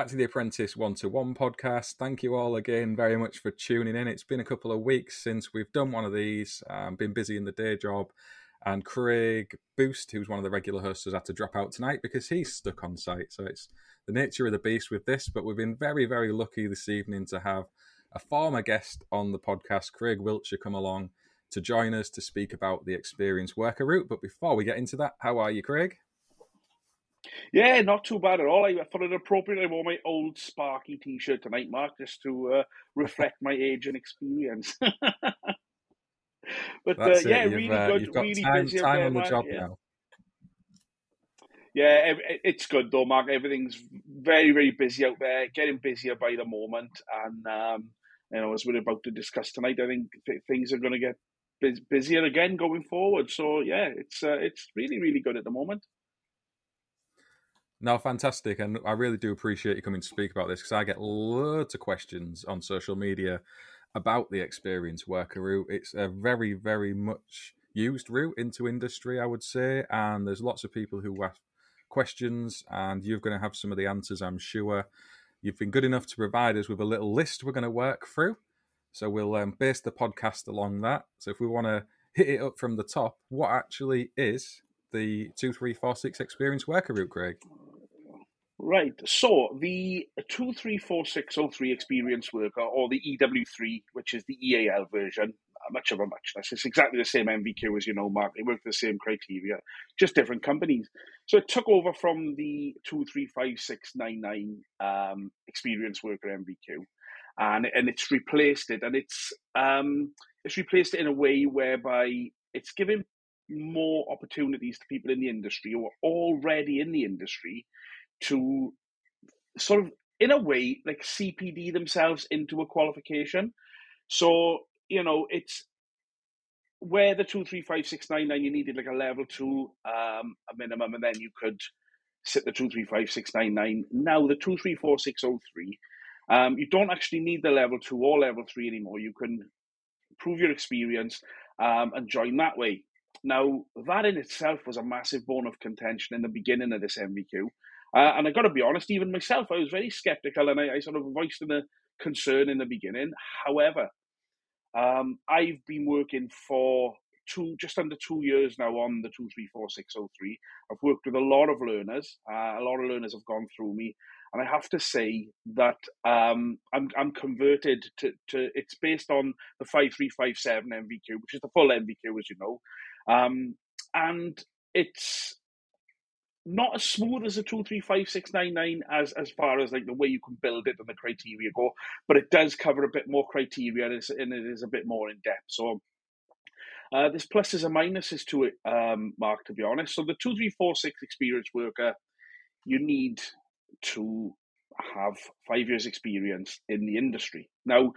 back to the Apprentice One to One podcast. Thank you all again very much for tuning in. It's been a couple of weeks since we've done one of these. Um, been busy in the day job, and Craig Boost, who's one of the regular hosts, has had to drop out tonight because he's stuck on site. So it's the nature of the beast with this. But we've been very, very lucky this evening to have a former guest on the podcast, Craig Wiltshire, come along to join us to speak about the experience worker route. But before we get into that, how are you, Craig? Yeah, not too bad at all. I thought it appropriate. I wore my old Sparky T-shirt tonight, Mark, just to uh, reflect my age and experience. but uh, yeah, you've, really uh, good. Really time, busy time there, on the job yeah. now. Yeah, it's good though, Mark. Everything's very, very busy out there. Getting busier by the moment, and um, you know, as we're about to discuss tonight, I think th- things are going to get bus- busier again going forward. So yeah, it's uh, it's really, really good at the moment. No, fantastic, and I really do appreciate you coming to speak about this because I get loads of questions on social media about the experience worker route. It's a very, very much used route into industry, I would say, and there's lots of people who ask questions, and you're going to have some of the answers, I'm sure. You've been good enough to provide us with a little list we're going to work through, so we'll um, base the podcast along that. So if we want to hit it up from the top, what actually is the two, three, four, six experience worker route, Craig? Right. So the 234603 experience worker, or the EW3, which is the EAL version, much of a muchness. It's exactly the same NVQ as you know, Mark. They work the same criteria, just different companies. So it took over from the 235699 um, experience worker NVQ. And, and it's replaced it, and it's um, it's replaced it in a way whereby it's giving more opportunities to people in the industry who are already in the industry to sort of, in a way, like CPD themselves into a qualification. So, you know, it's where the 235699 you needed like a level two um, a minimum, and then you could sit the 235699. Now, the 234603, um, you don't actually need the level two or level three anymore. You can prove your experience um, and join that way. Now, that in itself was a massive bone of contention in the beginning of this NVQ. Uh, and I got to be honest, even myself, I was very skeptical and I, I sort of voiced a concern in the beginning. However, um, I've been working for two, just under two years now on the 234603. I've worked with a lot of learners. Uh, a lot of learners have gone through me. And I have to say that um, I'm, I'm converted to, to, it's based on the 5357 NVQ, which is the full NVQ, as you know. Um, and it's not as smooth as a two three five six nine nine as as far as like the way you can build it and the criteria go, but it does cover a bit more criteria and, and it is a bit more in depth. So uh, there's pluses and minuses to it, um, Mark. To be honest, so the two three four six experience worker, you need to have five years experience in the industry. Now,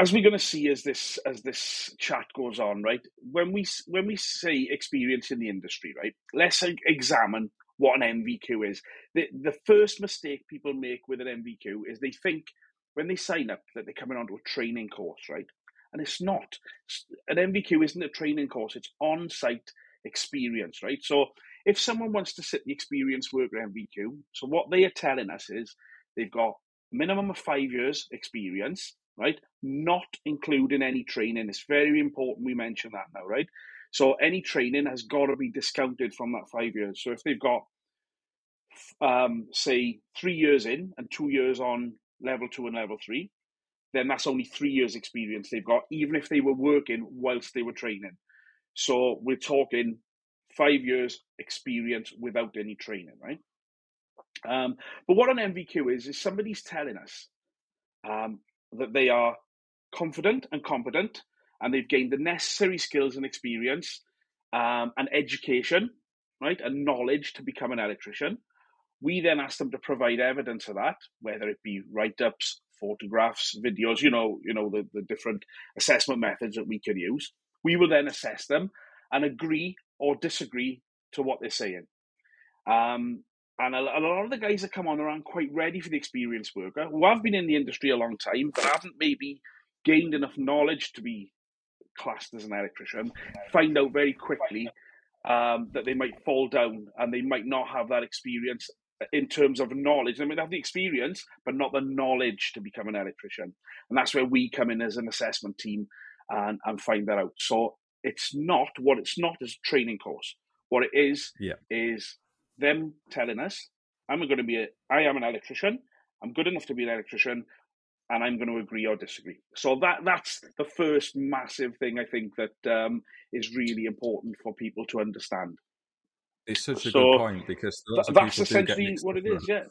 as we're going to see as this as this chat goes on, right? When we when we say experience in the industry, right? Let's examine what an NVQ is. The the first mistake people make with an NVQ is they think when they sign up that they're coming onto a training course, right? And it's not. An NVQ isn't a training course; it's on-site experience, right? So if someone wants to sit the experience worker NVQ, so what they are telling us is they've got minimum of five years experience right? Not including any training. It's very important we mention that now, right? So any training has got to be discounted from that five years. So if they've got, um, say, three years in and two years on level two and level three, then that's only three years experience they've got, even if they were working whilst they were training. So we're talking five years experience without any training, right? Um, but what an NVQ is, is somebody's telling us um, that they are confident and competent and they've gained the necessary skills and experience um, and education, right, and knowledge to become an electrician. We then ask them to provide evidence of that, whether it be write-ups, photographs, videos, you know, you know, the, the different assessment methods that we can use. We will then assess them and agree or disagree to what they're saying. Um, and a, a, lot of the guys that come on aren't quite ready for the experienced worker who have been in the industry a long time but haven't maybe gained enough knowledge to be classed as an electrician find out very quickly um, that they might fall down and they might not have that experience in terms of knowledge. I mean, they have the experience, but not the knowledge to become an electrician. And that's where we come in as an assessment team and, and find that out. So it's not what it's not is a training course. What it is yeah. is them telling us, I'm going to be a, I am an electrician. I'm good enough to be an electrician, and I'm going to agree or disagree. So that that's the first massive thing I think that um, is really important for people to understand. It's such a so good point because that's essentially what it is. Yeah.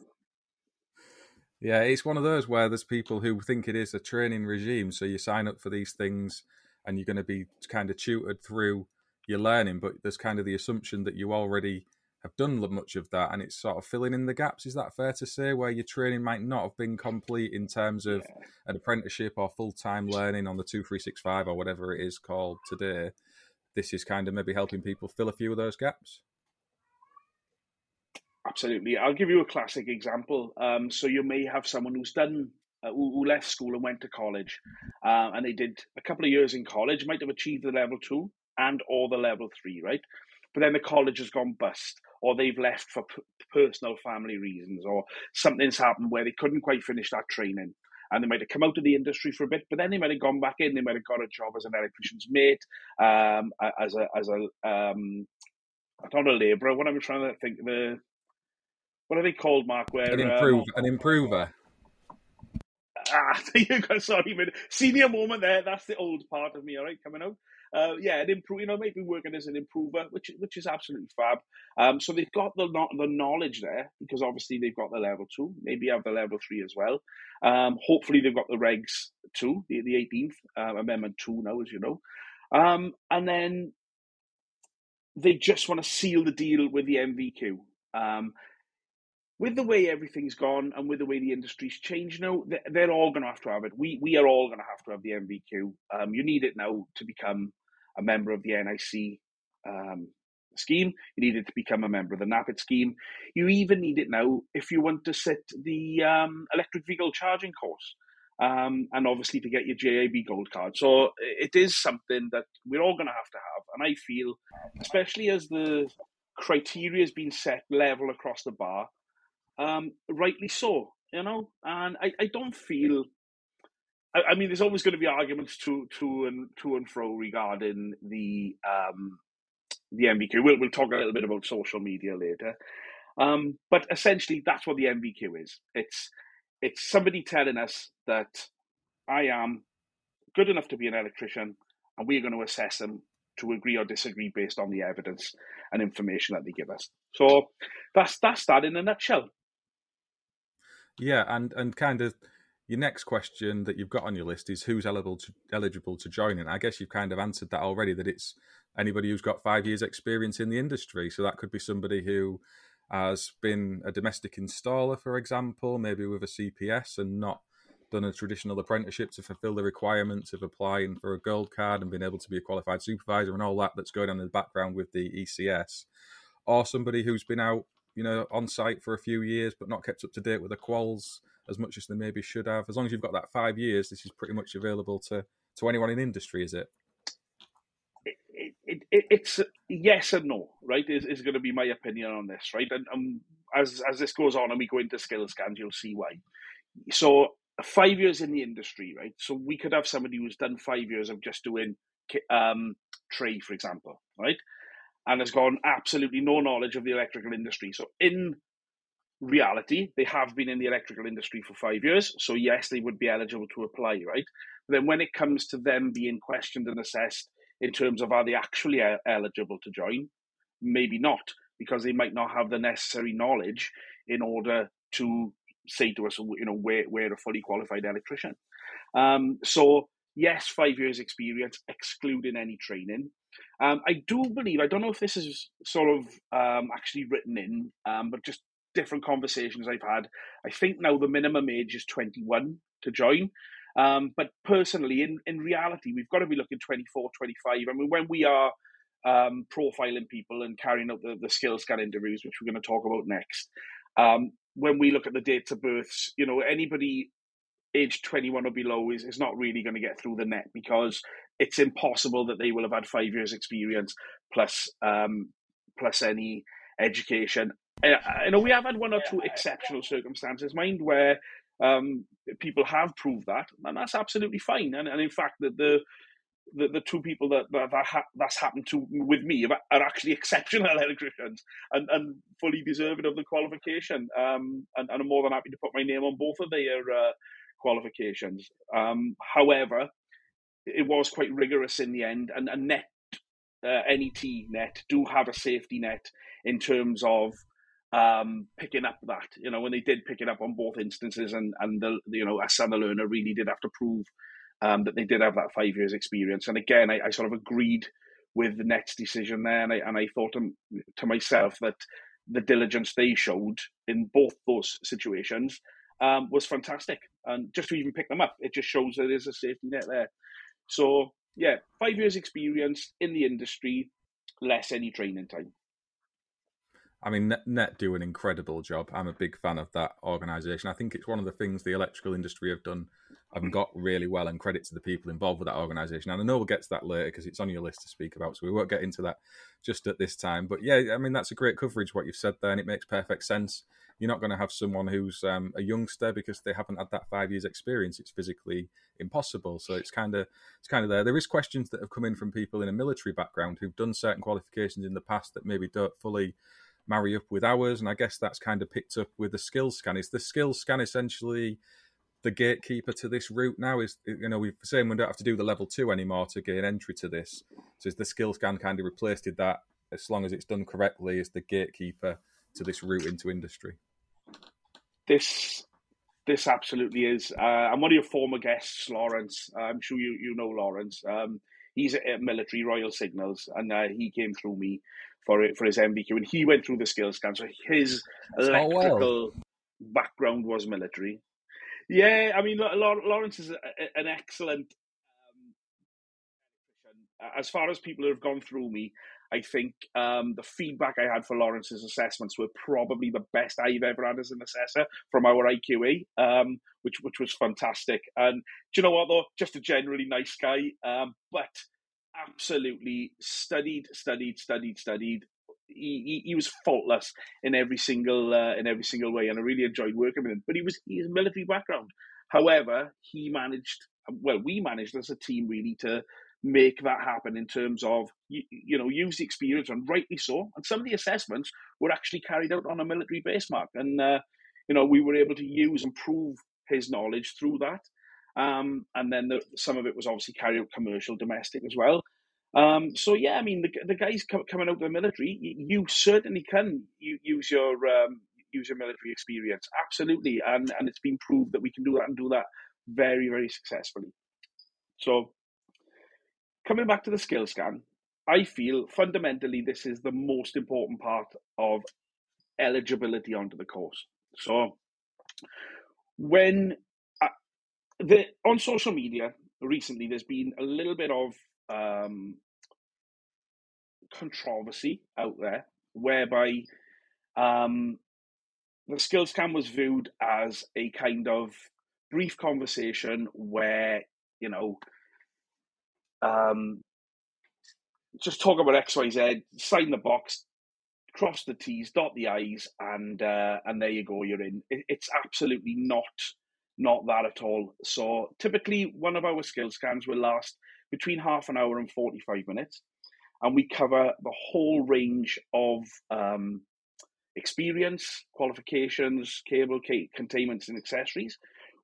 Yeah, it's one of those where there's people who think it is a training regime. So you sign up for these things and you're going to be kind of tutored through your learning, but there's kind of the assumption that you already have done much of that and it's sort of filling in the gaps. Is that fair to say? Where your training might not have been complete in terms of yeah. an apprenticeship or full time learning on the 2365 or whatever it is called today. This is kind of maybe helping people fill a few of those gaps. Absolutely. I'll give you a classic example. Um, so you may have someone who's done uh, who, who, left school and went to college, uh, and they did a couple of years in college, might have achieved the level two and or the level three, right? But then the college has gone bust, or they've left for p- personal family reasons, or something's happened where they couldn't quite finish that training. And they might have come out of the industry for a bit, but then they might have gone back in. They might have got a job as an electrician's mate, um, as a as a um, not a labourer. What I'm trying to think the what are they called, Mark? Where an improver, um, an improver. Ah, you go. Sorry, man. Senior moment there. That's the old part of me. All right, coming out. Uh, yeah, an improve. You know, maybe working as an improver, which which is absolutely fab. Um, so they've got the the knowledge there because obviously they've got the level two. Maybe have the level three as well. Um, hopefully they've got the regs too, the the eighteenth uh, amendment two now, as you know. Um, and then they just want to seal the deal with the NVQ. Um, with the way everything's gone and with the way the industry's changed now, they're all going to have to have it. We we are all going to have to have the NVQ. Um, you need it now to become a member of the NIC um, scheme. You need it to become a member of the NAPIT scheme. You even need it now if you want to sit the um, electric vehicle charging course. Um, and obviously to get your JIB gold card. So it is something that we're all going to have to have. And I feel, especially as the criteria has been set level across the bar, um, rightly so, you know. And I, I don't feel. I, I, mean, there's always going to be arguments to to and to and fro regarding the um, the NVQ. We'll we'll talk a little bit about social media later. Um, but essentially, that's what the NVQ is. It's it's somebody telling us that I am good enough to be an electrician, and we're going to assess them to agree or disagree based on the evidence and information that they give us. So that's that's that in a nutshell. Yeah, and and kind of your next question that you've got on your list is who's eligible to eligible to join And I guess you've kind of answered that already. That it's anybody who's got five years' experience in the industry. So that could be somebody who has been a domestic installer, for example, maybe with a CPS and not done a traditional apprenticeship to fulfill the requirements of applying for a gold card and being able to be a qualified supervisor and all that that's going on in the background with the ECS, or somebody who's been out you know, on site for a few years but not kept up to date with the quals as much as they maybe should have. As long as you've got that five years, this is pretty much available to to anyone in industry, is it? It, it, it it's yes and no, right? Is, is going to be my opinion on this, right? And um, as as this goes on and we go into skill scans, you'll see why. So five years in the industry, right? So we could have somebody who's done five years of just doing um, trade, for example, right? and has got absolutely no knowledge of the electrical industry. So in reality, they have been in the electrical industry for five years. So yes, they would be eligible to apply, right? But then when it comes to them being questioned and assessed in terms of are they actually eligible to join, maybe not, because they might not have the necessary knowledge in order to say to us, you know, we're, we're a fully qualified electrician. Um, so yes, five years experience, excluding any training. Um, I do believe, I don't know if this is sort of um, actually written in, um, but just different conversations I've had. I think now the minimum age is 21 to join. Um, but personally, in, in reality, we've got to be looking 24, 25. I mean, when we are um, profiling people and carrying out the, the skill scan interviews, which we're going to talk about next, um, when we look at the dates of births, you know, anybody age 21 or below is, is not really going to get through the net because it's impossible that they will have had five years experience plus um, plus any education I know we have had one or two exceptional circumstances, mind, where um, people have proved that, and that's absolutely fine. And, and in fact, the, the the, the two people that that, that ha- that's happened to with me are actually exceptional electricians and, and fully deserving of the qualification. Um, and, and I'm more than happy to put my name on both of their uh, qualifications. Um, however, it was quite rigorous in the end, and, and net uh, NET net do have a safety net in terms of um, picking up that. You know, when they did pick it up on both instances, and and the you know us and learner really did have to prove um, that they did have that five years experience. And again, I, I sort of agreed with the Nets decision there, and I and I thought to, to myself that the diligence they showed in both those situations um, was fantastic. And just to even pick them up, it just shows that there's a safety net there. So yeah, five years experience in the industry, less any training time. I mean, Net, Net do an incredible job. I'm a big fan of that organisation. I think it's one of the things the electrical industry have done and got really well, and credit to the people involved with that organisation. And I know we'll get to that later because it's on your list to speak about, so we won't get into that just at this time. But yeah, I mean, that's a great coverage what you've said there, and it makes perfect sense. You're not going to have someone who's um, a youngster because they haven't had that five years experience. It's physically impossible. So it's kind of it's kind of there. There is questions that have come in from people in a military background who've done certain qualifications in the past that maybe don't fully marry up with ours. And I guess that's kind of picked up with the skills scan. Is the skills scan essentially the gatekeeper to this route now? Is you know we're saying we don't have to do the level two anymore to gain entry to this. So is the skill scan kind of replaced that as long as it's done correctly is the gatekeeper to this route into industry? This this absolutely is. Uh, I'm one of your former guests, Lawrence. I'm sure you you know Lawrence. Um, he's at military Royal Signals, and uh, he came through me for it for his NVQ, and he went through the skills scan. So his electrical well. background was military. Yeah, I mean, Lawrence is an excellent. Um, as far as people who have gone through me, I think um, the feedback I had for Lawrence's assessments were probably the best I've ever had as an assessor from our IQA, um, which which was fantastic. And do you know what though? Just a generally nice guy, um, but absolutely studied, studied, studied, studied. He, he, he was faultless in every single uh, in every single way, and I really enjoyed working with him. But he was a military background. However, he managed well. We managed as a team really to make that happen in terms of you, you know use the experience and rightly so. And some of the assessments were actually carried out on a military base mark, and uh, you know we were able to use and prove his knowledge through that. Um, and then the, some of it was obviously carried out commercial, domestic as well. Um, so yeah, I mean the the guys coming out of the military, you, you certainly can use your um, use your military experience absolutely, and and it's been proved that we can do that and do that very very successfully. So coming back to the skill scan, I feel fundamentally this is the most important part of eligibility onto the course. So when the on social media recently, there's been a little bit of um, controversy out there whereby um, the skills scan was viewed as a kind of brief conversation where you know um, just talk about X, Y, Z, sign the box, cross the T's, dot the I's, and uh, and there you go, you're in. It, it's absolutely not not that at all. So typically, one of our skill scans will last between half an hour and forty five minutes, and we cover the whole range of um, experience, qualifications, cable, containments, and accessories.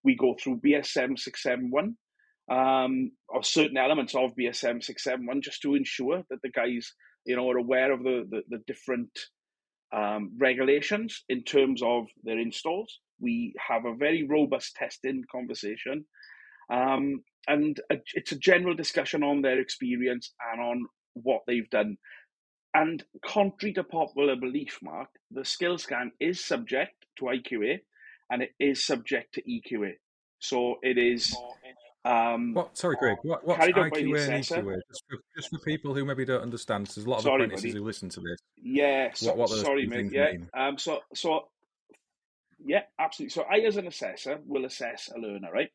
We go through BS7 671, um, or certain elements of BS 7671 just to ensure that the guys, you know, are aware of the, the, the different um, regulations in terms of their installs. We have a very robust testing conversation. Um, and a, it's a general discussion on their experience and on what they've done. And contrary to popular belief, Mark, the skill scan is subject to IQA and it is subject to EQA. So it is um, what? Sorry, Greg. What, what's IQA and EQA? Just for, just for, people who maybe don't understand, there's a lot of sorry, apprentices buddy. who listen to this. Yeah. So, what, what sorry, mate. Yeah. Mean? Um. So, so, yeah, absolutely. So, I, as an assessor, will assess a learner, right?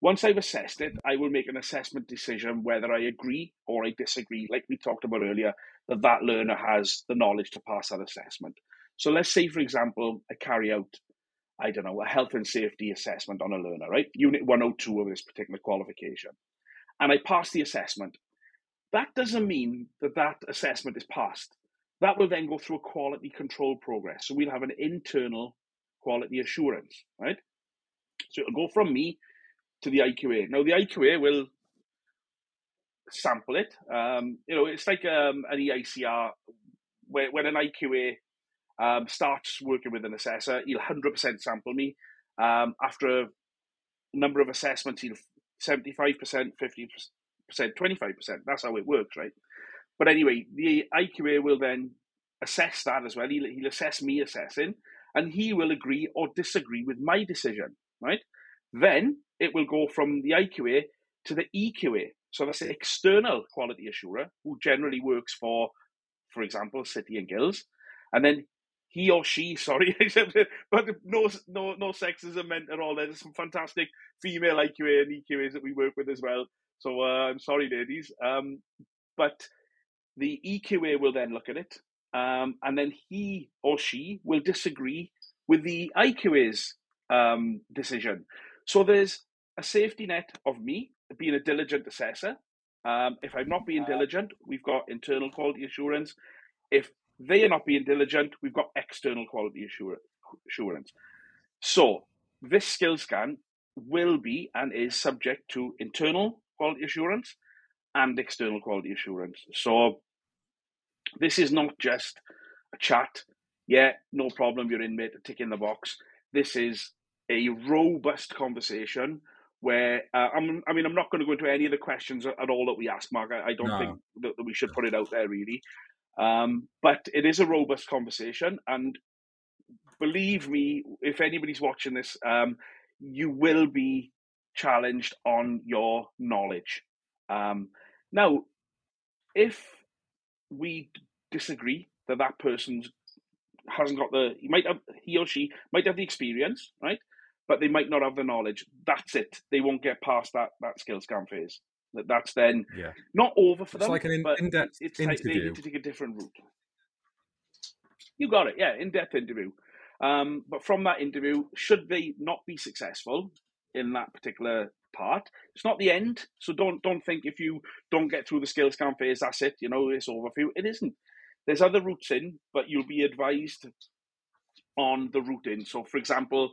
Once I've assessed it, I will make an assessment decision whether I agree or I disagree, like we talked about earlier, that that learner has the knowledge to pass that assessment. So let's say, for example, I carry out, I don't know, a health and safety assessment on a learner, right? Unit 102 of this particular qualification. And I pass the assessment. That doesn't mean that that assessment is passed. That will then go through a quality control progress. So we'll have an internal quality assurance, right? So it'll go from me to the IQA. Now the IQA will sample it. Um, you know, it's like um, an EICR where when an IQA um, starts working with an assessor, he'll 100% sample me. Um, after a number of assessments, he'll 75%, 50%, 25%. That's how it works, right? But anyway, the IQA will then assess that as well. He'll, he'll assess me assessing, and he will agree or disagree with my decision, right? Then it will go from the IQA to the EQA. So that's the external quality assurer who generally works for, for example, City and Guilds. And then he or she, sorry, but no, no, no sexism meant at all. There's some fantastic female IQA and EQAs that we work with as well. So uh, I'm sorry, ladies. Um, but the EQA will then look at it, um, and then he or she will disagree with the IQA's um, decision. So there's a safety net of me being a diligent assessor. Um, if I'm not being diligent, we've got internal quality assurance. If they are not being diligent, we've got external quality assurance. So this skill scan will be and is subject to internal quality assurance and external quality assurance. So this is not just a chat. Yeah, no problem, you're in, mate, tick in the box. This is a robust conversation where uh, I'm, I mean, I'm not going to go into any of the questions at all that we ask, Mark. I, I don't no. think that, that, we should put it out there really. Um, but it is a robust conversation, and believe me, if anybody's watching this, um, you will be challenged on your knowledge. Um, now, if we disagree that that person hasn't got the, he might have, he or she might have the experience, right? but they might not have the knowledge. That's it. They won't get past that that skill scan phase. That that's then yeah. not over for it's them. like an in, but in-depth it's interview. Like they need to take a different route. You got it. Yeah, in-depth interview. Um, but from that interview, should they not be successful in that particular part, it's not the end. So don't don't think if you don't get through the skills scan phase, that's it. You know, it's over for you. It isn't. There's other routes in, but you'll be advised on the route in. So, for example,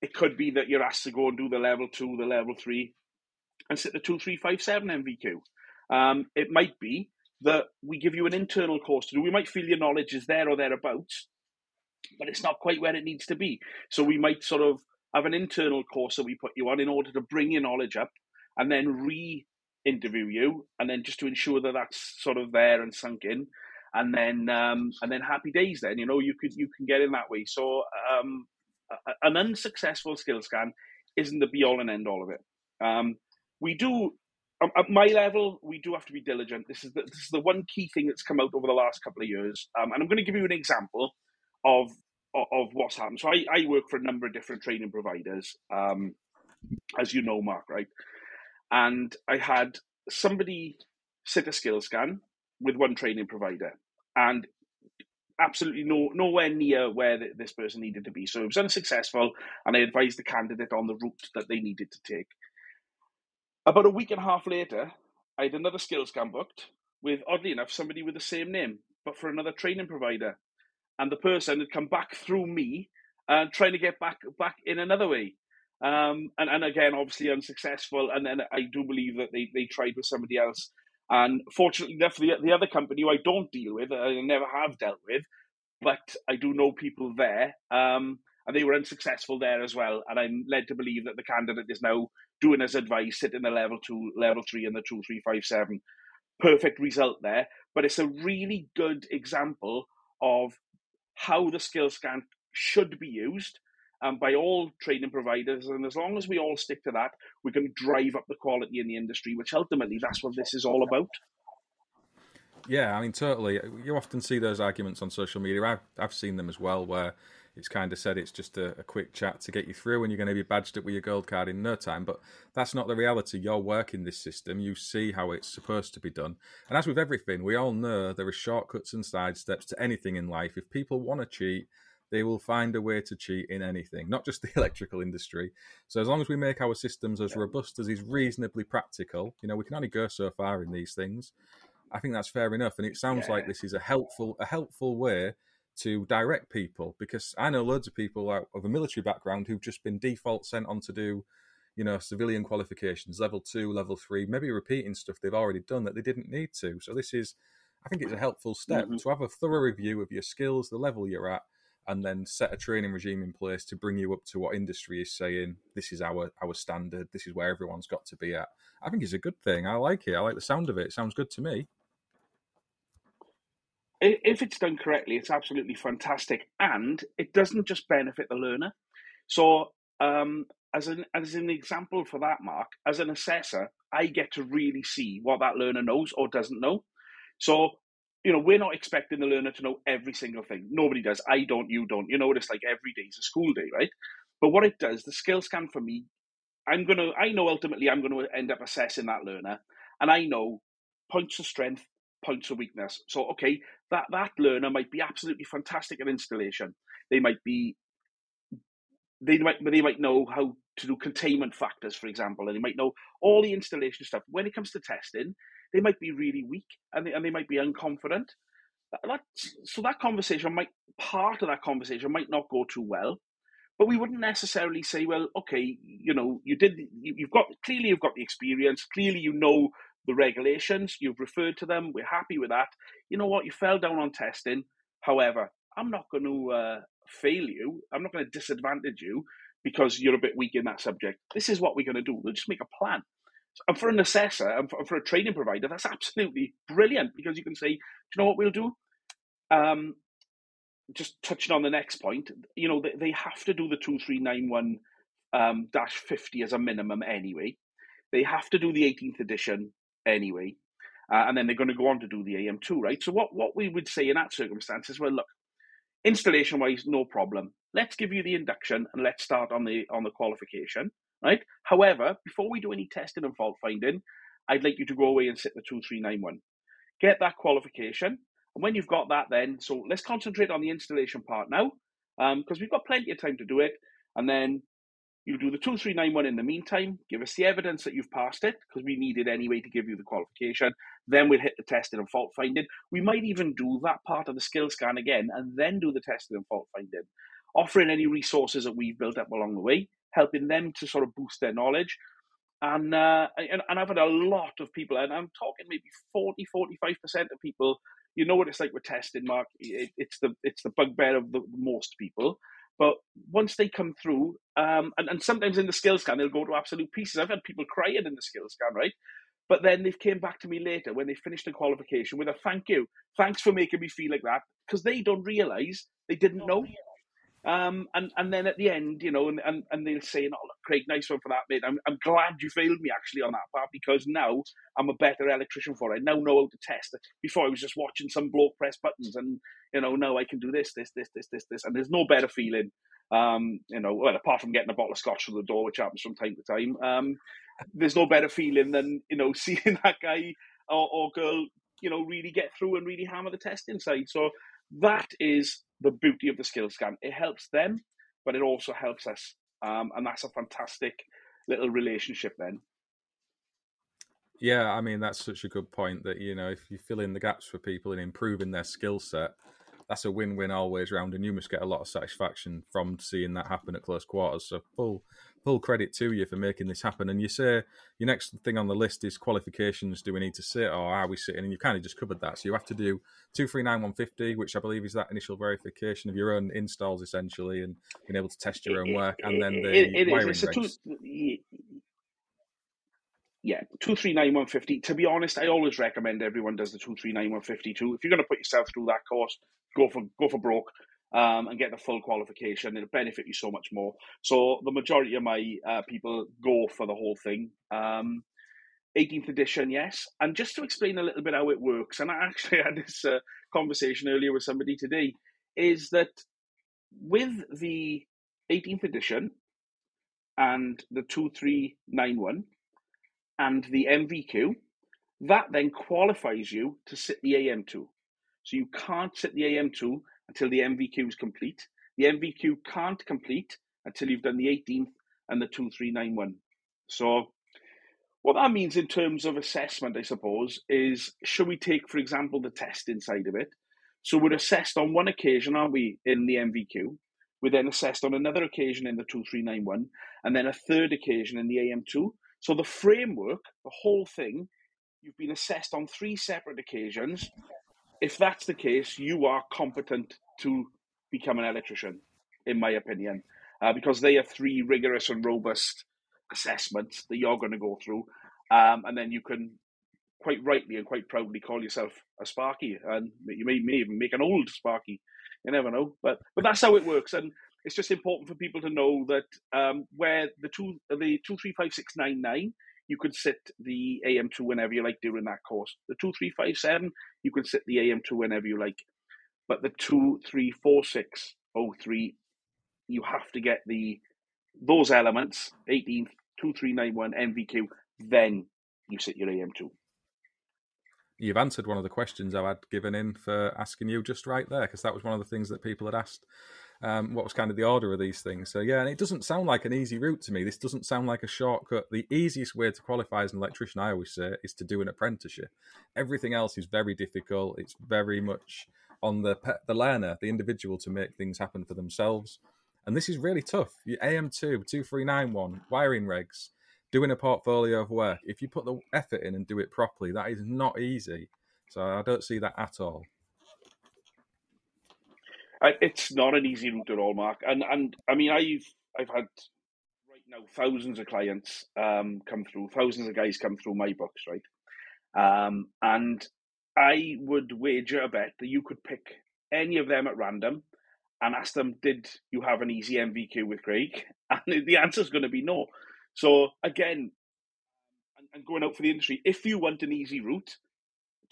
it could be that you're asked to go and do the level two, the level three, and sit the two, three, five, seven NVQ. Um, it might be that we give you an internal course to do. We might feel your knowledge is there or thereabouts, but it's not quite where it needs to be. So we might sort of have an internal course that we put you on in order to bring your knowledge up, and then re-interview you, and then just to ensure that that's sort of there and sunk in and then um, and then happy days. Then you know you could you can get in that way. So um, an unsuccessful skill scan isn't the be all and end all of it. Um, we do at my level, we do have to be diligent. This is the, this is the one key thing that's come out over the last couple of years, um, and I'm going to give you an example of of, what's happened. So I, I, work for a number of different training providers, um, as you know, Mark, right? And I had somebody sit a skill scan with one training provider, and absolutely no nowhere near where this person needed to be. So it was unsuccessful, and I advised the candidate on the route that they needed to take. About a week and a half later, I had another skill scan booked with, oddly enough, somebody with the same name, but for another training provider, and the person had come back through me and uh, trying to get back back in another way. Um, and, and again, obviously unsuccessful. And then I do believe that they, they tried with somebody else and fortunately enough, the, the other company who I don't deal with, I never have dealt with, but I do know people there, um, and they were unsuccessful there as well. And I'm led to believe that the candidate is now doing his advice, sitting the level two, level three, and the two, three, five, seven. Perfect result there, but it's a really good example of how the skill scan should be used um, by all training providers. And as long as we all stick to that, we can drive up the quality in the industry, which ultimately that's what this is all about. Yeah, I mean, totally. You often see those arguments on social media. I've, I've seen them as well, where it's kind of said it's just a, a, quick chat to get you through and you're going to be badged up with your gold card in no time. But that's not the reality. You're working this system, you see how it's supposed to be done. And as with everything, we all know there are shortcuts and side steps to anything in life. If people want to cheat, they will find a way to cheat in anything, not just the electrical industry. So as long as we make our systems as robust as is reasonably practical, you know, we can only go so far in these things. I think that's fair enough, and it sounds yeah. like this is a helpful a helpful way to direct people because I know loads of people out of a military background who've just been default sent on to do, you know, civilian qualifications, level two, level three, maybe repeating stuff they've already done that they didn't need to. So this is, I think, it's a helpful step mm-hmm. to have a thorough review of your skills, the level you're at, and then set a training regime in place to bring you up to what industry is saying. This is our our standard. This is where everyone's got to be at. I think it's a good thing. I like it. I like the sound of it. It sounds good to me if it's done correctly, it's absolutely fantastic, and it doesn't just benefit the learner. So, um, as an as an example for that, Mark, as an assessor, I get to really see what that learner knows or doesn't know. So, you know, we're not expecting the learner to know every single thing. Nobody does. I don't. You don't. You know what it's like. Every day is a school day, right? But what it does, the skill scan for me, I'm gonna. I know ultimately I'm to end up assessing that learner, and I know points of strength, points of weakness. So, okay, that that learner might be absolutely fantastic at installation. They might be they might they might know how to do containment factors, for example, and they might know all the installation stuff. When it comes to testing, they might be really weak and they, and they might be unconfident. That, so that conversation might part of that conversation might not go too well, but we wouldn't necessarily say, well, okay, you know, you did, you've got clearly you've got the experience, clearly you know the regulations, you've referred to them, we're happy with that. You know what, you fell down on testing. However, I'm not going to uh, fail you, I'm not going to disadvantage you because you're a bit weak in that subject. This is what we're going to do. We'll just make a plan. And for an assessor and for, a training provider, that's absolutely brilliant because you can say, do you know what we'll do? Um, just touching on the next point, you know, they, they have to do the 2391 um, dash 50 as a minimum anyway. They have to do the 18th edition anyway. Uh, and then they're going to go on to do the AM2, right? So what, what we would say in that circumstance is, well, look, installation wise, no problem. Let's give you the induction and let's start on the on the qualification, right? However, before we do any testing and fault finding, I'd like you to go away and sit the 2391. Get that qualification. And when you've got that, then, so let's concentrate on the installation part now, because um, we've got plenty of time to do it. And then you do the 2391 in the meantime, give us the evidence that you've passed it, because we need it anyway to give you the qualification. Then we'll hit the testing and fault finding. We might even do that part of the skill scan again and then do the testing and fault finding, offering any resources that we've built up along the way, helping them to sort of boost their knowledge. And, uh, and, and I've had a lot of people, and I'm talking maybe 40, 45% of people. You know what it's like with testing, Mark. It, it's the it's the bugbear of the most people but once they come through, um, and, and sometimes in the skill scan, they'll go to absolute pieces. I've had people crying in the skill scan, right? But then they've came back to me later when they finished the qualification with a thank you. Thanks for making me feel like that. Because they don't realise they didn't know. Um, and, and then at the end, you know, and, and, and they'll say, oh, look, Craig, nice one for that, mate. I'm, I'm glad you failed me actually on that part because now I'm a better electrician for it. I now know how to test it. Before I was just watching some bloke press buttons and, you know, no, I can do this, this, this, this, this, this. And there's no better feeling, um, you know, well, apart from getting a bottle of scotch through the door, which happens from time to time, um, there's no better feeling than, you know, seeing that guy or, or girl, you know, really get through and really hammer the test inside. So that is the beauty of the skill scan. It helps them, but it also helps us. Um, and that's a fantastic little relationship then. Yeah, I mean that's such a good point that you know if you fill in the gaps for people and improving their skill set, that's a win-win always round, and you must get a lot of satisfaction from seeing that happen at close quarters. So full full credit to you for making this happen. And you say your next thing on the list is qualifications. Do we need to sit or are we sitting? And you kind of just covered that. So you have to do two three nine one fifty, which I believe is that initial verification of your own installs essentially, and being able to test your own work, and then the it, it wiring is. Two, yeah, two three nine one fifty. To be honest, I always recommend everyone does the two three nine one fifty too. If you're going to put yourself through that course, go for go for broke um, and get the full qualification. It'll benefit you so much more. So the majority of my uh, people go for the whole thing. Um, 18th edition, yes. And just to explain a little bit how it works, and I actually had this uh, conversation earlier with somebody today, is that with the 18th edition and the 2391 and the NVQ. that then qualifies you to sit the AM2. So you can't sit the AM2 until the NVQ is complete. the NVQ can't complete until you've done the 18th and the 2391. So, what that means in terms of assessment, I suppose, is should we take, for example, the test inside of it? So, we're assessed on one occasion, aren't we, in the NVQ? We're then assessed on another occasion in the 2391, and then a third occasion in the AM2. So, the framework, the whole thing, you've been assessed on three separate occasions. If that's the case, you are competent to become an electrician, in my opinion, uh, because they are three rigorous and robust assessments that you're going to go through. Um, and then you can quite rightly and quite proudly call yourself a Sparky, and you may, may even make an old Sparky. You never know, but but that's how it works, and it's just important for people to know that um, where the two the two three five six nine nine, you could sit the AM two whenever you like during that course. The two three five seven, you can sit the AM two whenever you like. But the two three four six oh three, you have to get the those elements 18th 2391 NVQ, then you sit your AM2. You've answered one of the questions I had given in for asking you just right there, because that was one of the things that people had asked. Um, what was kind of the order of these things? So yeah, and it doesn't sound like an easy route to me. This doesn't sound like a shortcut. The easiest way to qualify as an electrician, I always say, is to do an apprenticeship. Everything else is very difficult. It's very much on the the learner, the individual, to make things happen for themselves. And this is really tough. Your AM2, 2391, wiring regs, doing a portfolio of work. If you put the effort in and do it properly, that is not easy. So I don't see that at all. It's not an easy route at all, Mark. And and I mean, I've I've had right now thousands of clients um, come through, thousands of guys come through my books, right? Um, and I would wager a bet that you could pick any of them at random and ask them, did you have an easy NVQ with Craig? And the answer is going to be no. So again, and going out for the industry, if you want an easy route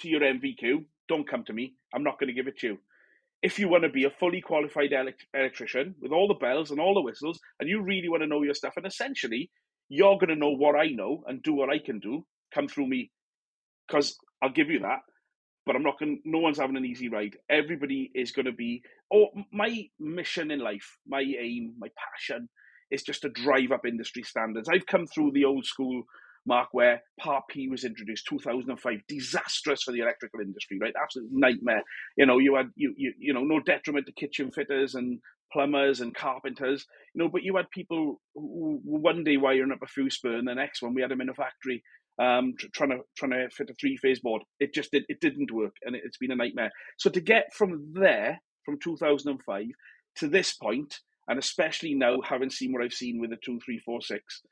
to your NVQ, don't come to me. I'm not going to give it to you. If you want to be a fully qualified elect- electrician with all the bells and all the whistles, and you really want to know your stuff, and essentially you're going to know what I know and do what I can do, come through me because I'll give you that but I'm not going. No one's having an easy ride. Everybody is going to be. Oh, my mission in life, my aim, my passion is just to drive up industry standards. I've come through the old school mark where Part P was introduced 2005 disastrous for the electrical industry right absolute nightmare you know you had you, you you know no detriment to kitchen fitters and plumbers and carpenters you know but you had people who one day wiring up a fuse spur and the next one we had them in a factory um, trying to trying to fit a three phase board. It just did, it didn't work, and it, has been a nightmare. So to get from there, from 2005 to this point, and especially now having seen what I've seen with the two three four six,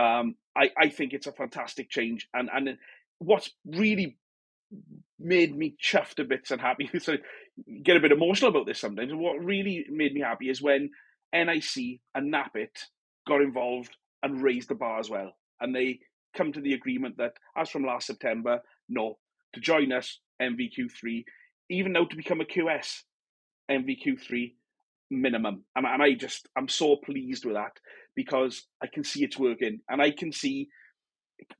um, I I think it's a fantastic change. And and what's really made me chuffed a bit and happy. so get a bit emotional about this sometimes. What really made me happy is when NIC and NAPIT got involved and raised the bar as well, and they come to the agreement that as from last September, no, to join us, NVQ3, even now to become a QS, NVQ3 minimum. And, and I just, I'm so pleased with that because I can see it's working and I can see,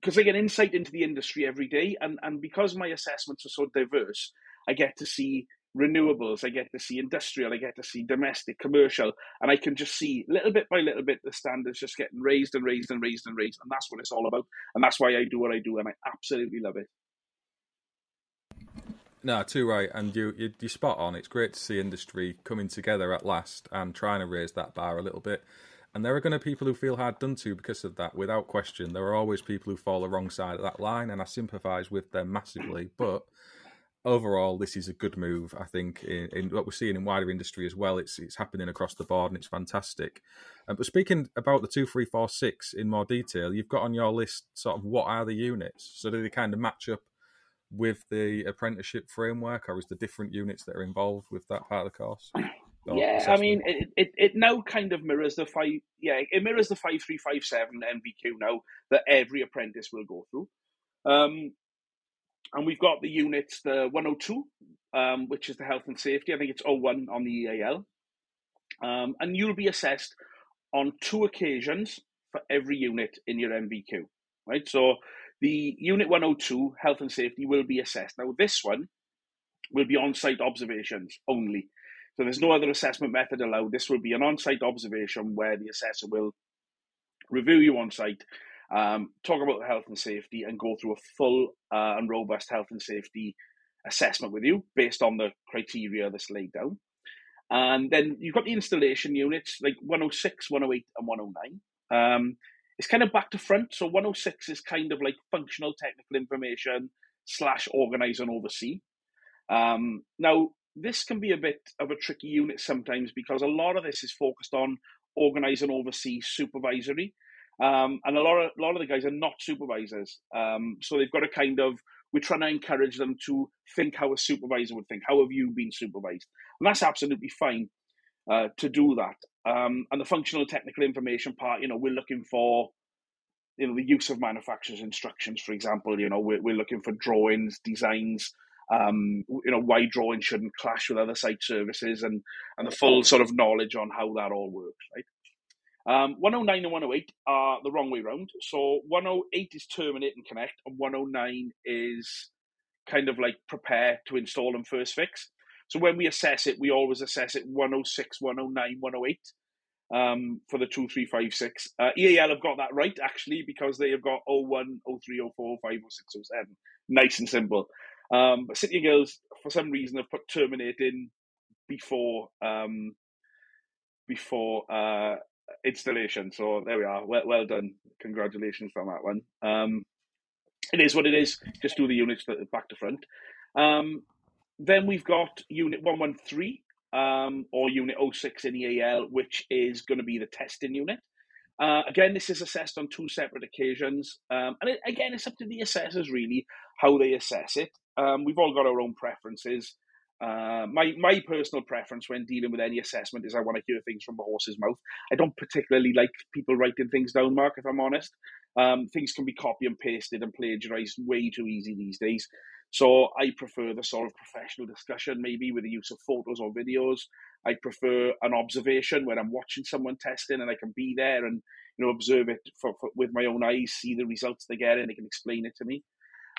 because I get insight into the industry every day and, and because my assessments are so diverse, I get to see renewables, I get to see industrial, I get to see domestic, commercial, and I can just see little bit by little bit the standards just getting raised and raised and raised and raised, and that's what it's all about, and that's why I do what I do, and I absolutely love it. No, too right, and you, you you're spot on. It's great to see industry coming together at last and trying to raise that bar a little bit. And there are going to be people who feel hard done to because of that, without question. There are always people who fall the wrong side of that line, and I sympathise with them massively. But overall, this is a good move. I think in, in, what we're seeing in wider industry as well. It's it's happening across the board and it's fantastic. Um, but speaking about the two, three, four, six in more detail, you've got on your list sort of what are the units. So do they kind of match up with the apprenticeship framework, or is the different units that are involved with that part of the course? Yeah, assessment? I mean, it, it, it now kind of mirrors the five. Yeah, it mirrors the five three five seven NVQ now that every apprentice will go through. Um, and we've got the units, the 102, um, which is the health and safety. I think it's 01 on the EAL. Um, and you'll be assessed on two occasions for every unit in your NVQ, right? So the unit 102, health and safety, will be assessed. Now, this one will be on site observations only. So there's no other assessment method allowed. This will be an on-site observation where the assessor will review you on site, um, talk about the health and safety, and go through a full uh, and robust health and safety assessment with you based on the criteria that's laid down. And then you've got the installation units like 106, 108, and 109. Um, it's kind of back to front. So 106 is kind of like functional technical information slash organize and oversee. Um, now, this can be a bit of a tricky unit sometimes because a lot of this is focused on organize and oversee supervisory. Um, and a lot of a lot of the guys are not supervisors, um, so they've got to kind of we're trying to encourage them to think how a supervisor would think. How have you been supervised? And that's absolutely fine uh, to do that. Um, and the functional technical information part, you know, we're looking for you know the use of manufacturer's instructions, for example. You know, we're, we're looking for drawings, designs. Um, you know why drawing shouldn't clash with other site services, and and the full sort of knowledge on how that all works, right? Um, 109 and 108 are the wrong way round. So 108 is terminate and connect, and 109 is kind of like prepare to install and first fix. So when we assess it, we always assess it 106, 109, 108 um, for the 2356. Uh, EAL have got that right, actually, because they have got 01, 03, 04, 05, 06, 07. Nice and simple. Um, City Guilds, for some reason, have put terminate in before um, before uh, installation. So there we are. Well, well done. Congratulations on that one. Um, it is what it is. Just do the units back to front. Um, then we've got Unit 113 um, or Unit 06 in EAL, which is going to be the testing unit. Uh, again, this is assessed on two separate occasions. Um, and it, again, it's up to the assessors really how they assess it. Um, we've all got our own preferences. Uh, my my personal preference when dealing with any assessment is I want to hear things from the horse's mouth. I don't particularly like people writing things down, Mark. If I'm honest, um, things can be copy and pasted and plagiarized way too easy these days. So I prefer the sort of professional discussion, maybe with the use of photos or videos. I prefer an observation when I'm watching someone testing and I can be there and you know observe it for, for, with my own eyes, see the results they get, and they can explain it to me.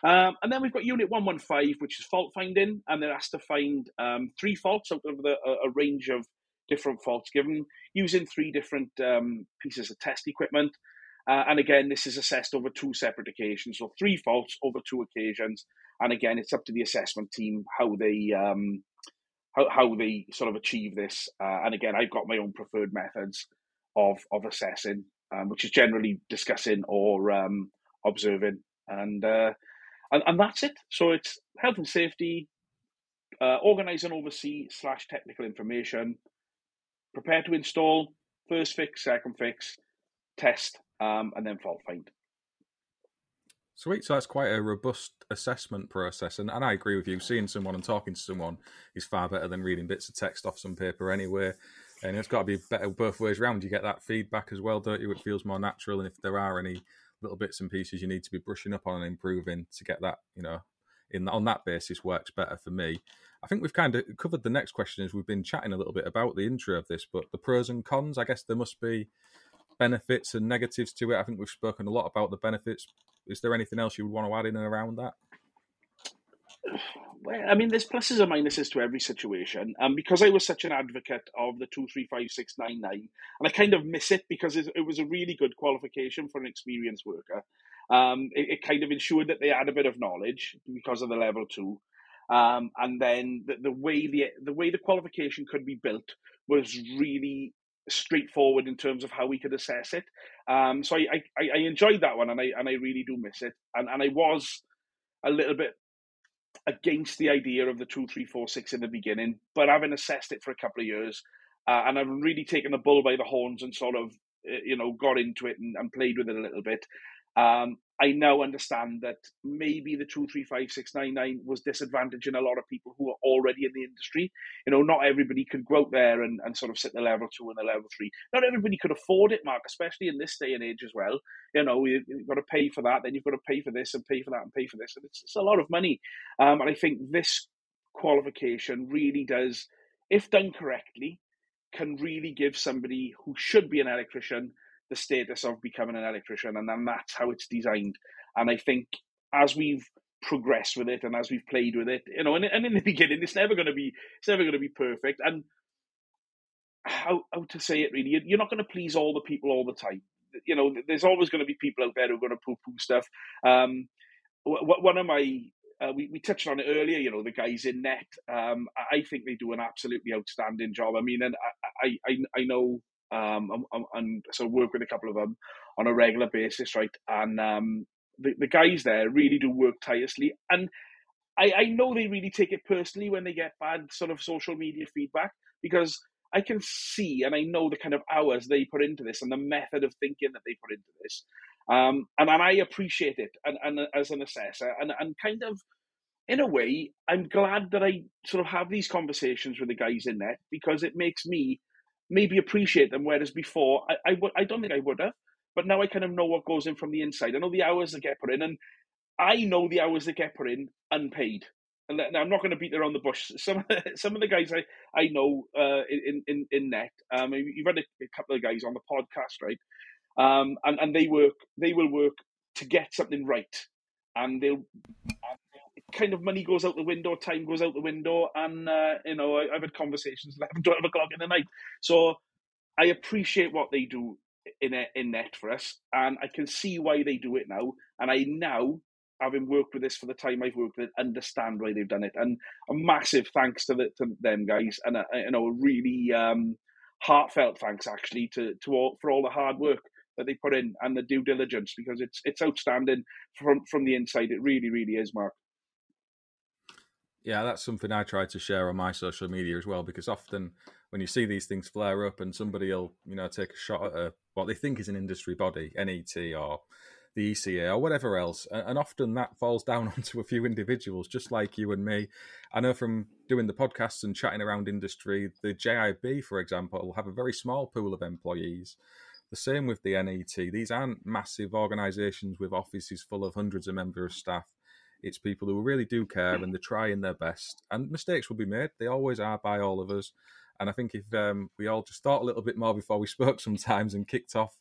Um, and then we've got Unit 115, which is fault finding, and they're asked to find um, three faults out of the, a, a, range of different faults given using three different um, pieces of test equipment. Uh, and again, this is assessed over two separate occasions, so three faults over two occasions. And again, it's up to the assessment team how they um, how, how they sort of achieve this. Uh, and again, I've got my own preferred methods of of assessing, um, which is generally discussing or um, observing. And uh, and, and that's it. So it's health and safety, uh, organize and oversee slash technical information, prepare to install, first fix, second fix, test, um, and then fault find. Sweet. So that's quite a robust assessment process. And, and I agree with you. Seeing someone and talking to someone is far better than reading bits of text off some paper anyway. And it's got to be better both ways around. You get that feedback as well, don't you? It feels more natural. And if there are any little bits and pieces you need to be brushing up on and improving to get that, you know, in on that basis works better for me. I think we've kind of covered the next question as we've been chatting a little bit about the intro of this, but the pros and cons, I guess there must be benefits and negatives to it. I think we've spoken a lot about the benefits. Is there anything else you would want to add in and around that? Well, I mean, there's pluses and minuses to every situation. And um, because I was such an advocate of the 235699, and I kind of miss it because it, it was a really good qualification for an experienced worker. Um, it, it, kind of ensured that they had a bit of knowledge because of the level two. Um, and then the, the way the the way the qualification could be built was really straightforward in terms of how we could assess it. Um, so I, I, I enjoyed that one, and I and I really do miss it. And and I was a little bit against the idea of the two, three, four, six in the beginning, but having assessed it for a couple of years, uh, and I've really taken the bull by the horns and sort of, uh, you know, got into it and, and played with it a little bit. Um, I now understand that maybe the two three five six nine nine was disadvantaging a lot of people who are already in the industry. You know, not everybody could go out there and, and sort of sit the level two and the level three. Not everybody could afford it, Mark, especially in this day and age as well. You know, you, have got to pay for that, then you've got to pay for this and pay for that and pay for this, and it's, it's a lot of money. Um, and I think this qualification really does, if done correctly, can really give somebody who should be an electrician the status of becoming an electrician, and then that's how it's designed. And I think as we've progressed with it and as we've played with it, you know, and, and in the beginning, it's never going to be it's never going to be perfect. And how how to say it really. You're not going to please all the people all the time. You know, there's always going to be people out there who are going to poo poo stuff. Um, one of my uh, we, we touched on it earlier, you know, the guys in NET. Um, I think they do an absolutely outstanding job. I mean, and I I, I know um, and, and so work with a couple of them on a regular basis, right? And um, the, the guys there really do work tirelessly. And I, I know they really take it personally when they get bad sort of social media feedback because I can see and I know the kind of hours they put into this and the method of thinking that they put into this. Um, and, and I appreciate it and, and as an assessor and, and kind of in a way, I'm glad that I sort of have these conversations with the guys in there because it makes me maybe appreciate them. Whereas before, I, I, w- I don't think I would have, but now I kind of know what goes in from the inside. I know the hours that get put in, and I know the hours that get put in unpaid. And I'm not going to beat around the bush. Some of the, some of the guys I I know uh, in in in NET. Um, you've had a, a couple of guys on the podcast, right? Um, and and they work. They will work to get something right, and they'll kind of money goes out the window, time goes out the window, and uh, you know I, have had conversations 11, 12 o'clock in the night. So I appreciate what they do in a, in NET for us, and I can see why they do it now. And I now, having worked with this for the time I've worked with, it, understand why they've done it. And a massive thanks to, the, to them guys, and a, you know, a really um, heartfelt thanks actually to to all for all the hard work that they put in and the due diligence because it's it's outstanding from from the inside. It really, really is, Mark. Yeah, that's something I try to share on my social media as well, because often when you see these things flare up and somebody will, you know, take a shot at a, what they think is an industry body, NET or the ECA or whatever else, and often that falls down onto a few individuals, just like you and me. I know from doing the podcasts and chatting around industry, the JIB, for example, will have a very small pool of employees. The same with the NET. These aren't massive organisations with offices full of hundreds of members of staff it's people who really do care and they're trying their best. And mistakes will be made. They always are by all of us. And I think if um, we all just thought a little bit more before we spoke sometimes and kicked off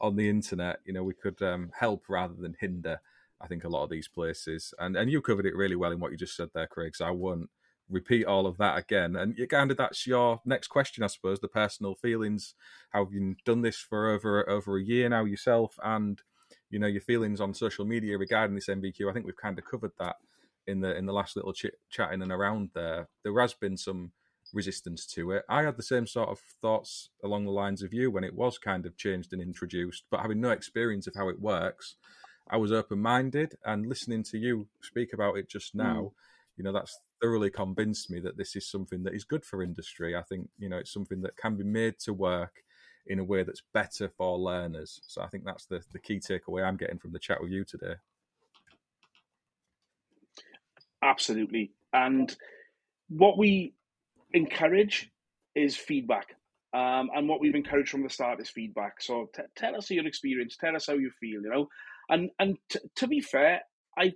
on the internet, you know, we could um, help rather than hinder. I think a lot of these places, and and you covered it really well in what you just said there, Craig. So I won't repeat all of that again. And you kind of that's your next question, I suppose, the personal feelings. How have you done this for over over a year now yourself, and you know your feelings on social media regarding this NVQ. I think we've kind of covered that in the in the last little chit chatting and around there. There has been some resistance to it. I had the same sort of thoughts along the lines of you when it was kind of changed and introduced, but having no experience of how it works, I was open minded and listening to you speak about it just now. Mm. You know, that's thoroughly convinced me that this is something that is good for industry. I think, you know, it's something that can be made to work in a way that's better for learners. So I think that's the, the key takeaway I'm getting from the chat with you today. Absolutely. And what we encourage is feedback. Um, and what we've encouraged from the start is feedback. So t- tell us your experience, tell us how you feel, you know. And and t- to be fair, I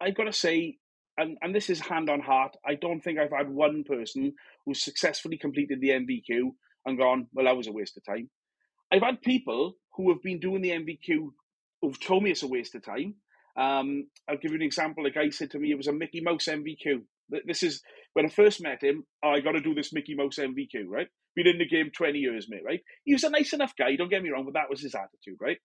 I got to say, and and this is hand on heart, I don't think I've had one person who successfully completed the NVQ and gone, well, that was a waste of time. I've had people who have been doing the NVQ who've told me it's a waste of time. Um, I'll give you an example. A guy said to me it was a Mickey Mouse NVQ. This is when I first met him. Oh, I got to do this Mickey Mouse NVQ, right? Been in the game 20 years, mate, right? He was a nice enough guy, don't get me wrong, but that was his attitude, right?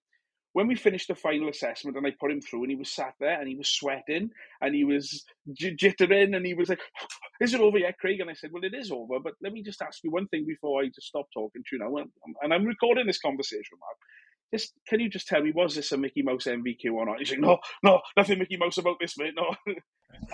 When we finished the final assessment and I put him through and he was sat there and he was sweating and he was j- jittering and he was like, oh, is it over yet, Craig? And I said, well, it is over, but let me just ask you one thing before I just stop talking to you now. And I'm recording this conversation, Mark. Just, can you just tell me, was this a Mickey Mouse NVQ or not? He's like, no, no, nothing Mickey Mouse about this, mate, no.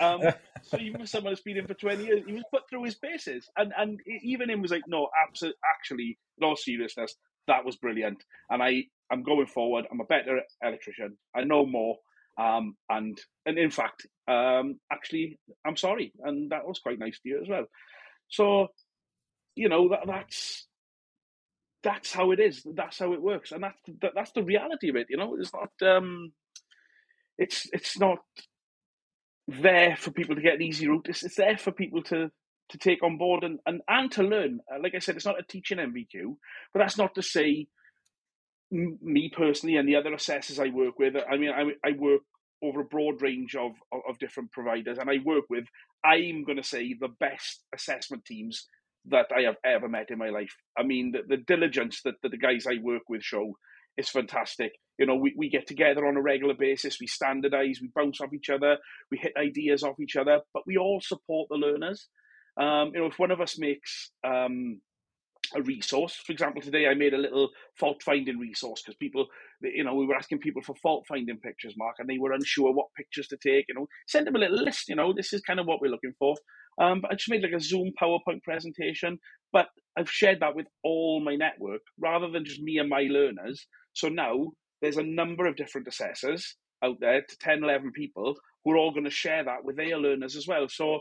um, so even someone that's been in for 20 years, he was put through his paces. And and even him was like, no, absolutely, actually, no seriousness, that was brilliant. And I, I'm going forward. I'm a better electrician. I know more. Um, and and in fact, um, actually, I'm sorry, and that was quite nice to you as well. So, you know, that, that's that's how it is. That's how it works, and that's that, that's the reality of it. You know, it's not um, it's it's not there for people to get an easy route. It's, it's there for people to to take on board and, and, and to learn. Uh, like I said, it's not a teaching NVQ, but that's not to say me personally and the other assessors I work with. I mean, I, I work over a broad range of, of, of different providers, and I work with, I'm going to say, the best assessment teams that I have ever met in my life. I mean, the, the diligence that, that the guys I work with show is fantastic. You know, we, we get together on a regular basis, we standardize, we bounce off each other, we hit ideas off each other, but we all support the learners. Um, you know, if one of us makes um, a resource. For example, today I made a little fault finding resource because people, you know, we were asking people for fault finding pictures, Mark, and they were unsure what pictures to take. You know, send them a little list. You know, this is kind of what we're looking for. Um, but I just made like a Zoom PowerPoint presentation, but I've shared that with all my network rather than just me and my learners. So now there's a number of different assessors out there to 10, 11 people who are all going to share that with their learners as well. So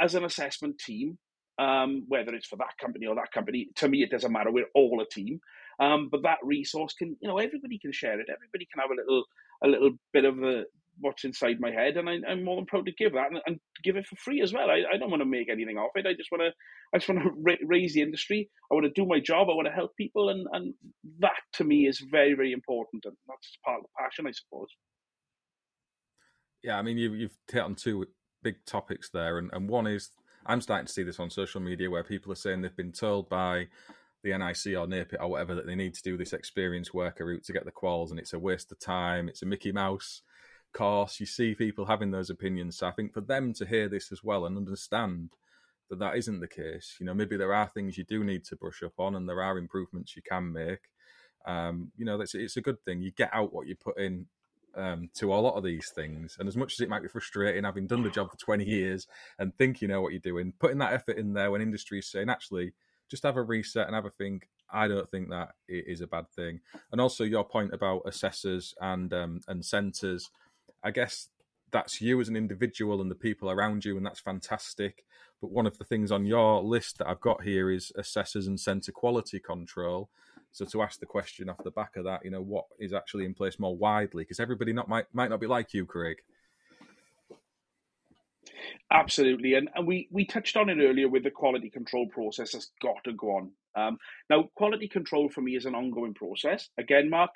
as an assessment team, um, whether it's for that company or that company. To me, it doesn't matter. We're all a team. Um, but that resource can, you know, everybody can share it. Everybody can have a little, a little bit of a, what's inside my head, and I, am more than proud to give that and, and give it for free as well. I, I don't want to make anything off it. I just want to, I just want to ra- raise the industry. I want to do my job. I want to help people, and and that to me is very very important, and that's part of the passion, I suppose. Yeah, I mean, you, you've hit on two big topics there, and, and one is I'm starting to see this on social media where people are saying they've been told by the NIC or NAPIT or whatever that they need to do this experience worker route to get the quals, and it's a waste of time. It's a Mickey Mouse course. You see people having those opinions. So I think for them to hear this as well and understand that that isn't the case, you know, maybe there are things you do need to brush up on, and there are improvements you can make. Um, you know, that's it's a good thing. You get out what you put in um, to a lot of these things. And as much as it might be frustrating, having done the job for 20 years and think you know what you're doing, putting that effort in there when industry is saying, actually, just have a reset and have a think. I don't think that is a bad thing. And also your point about assessors and um, and centres, I guess that's you as an individual and the people around you, and that's fantastic. But one of the things on your list that I've got here is assessors and centre quality control. So to ask the question off the back of that, you know, what is actually in place more widely? Because everybody not might might not be like you, Craig. Absolutely, and, and we, we touched on it earlier with the quality control process has got to go on. Um, now, quality control for me is an ongoing process. Again, Mark,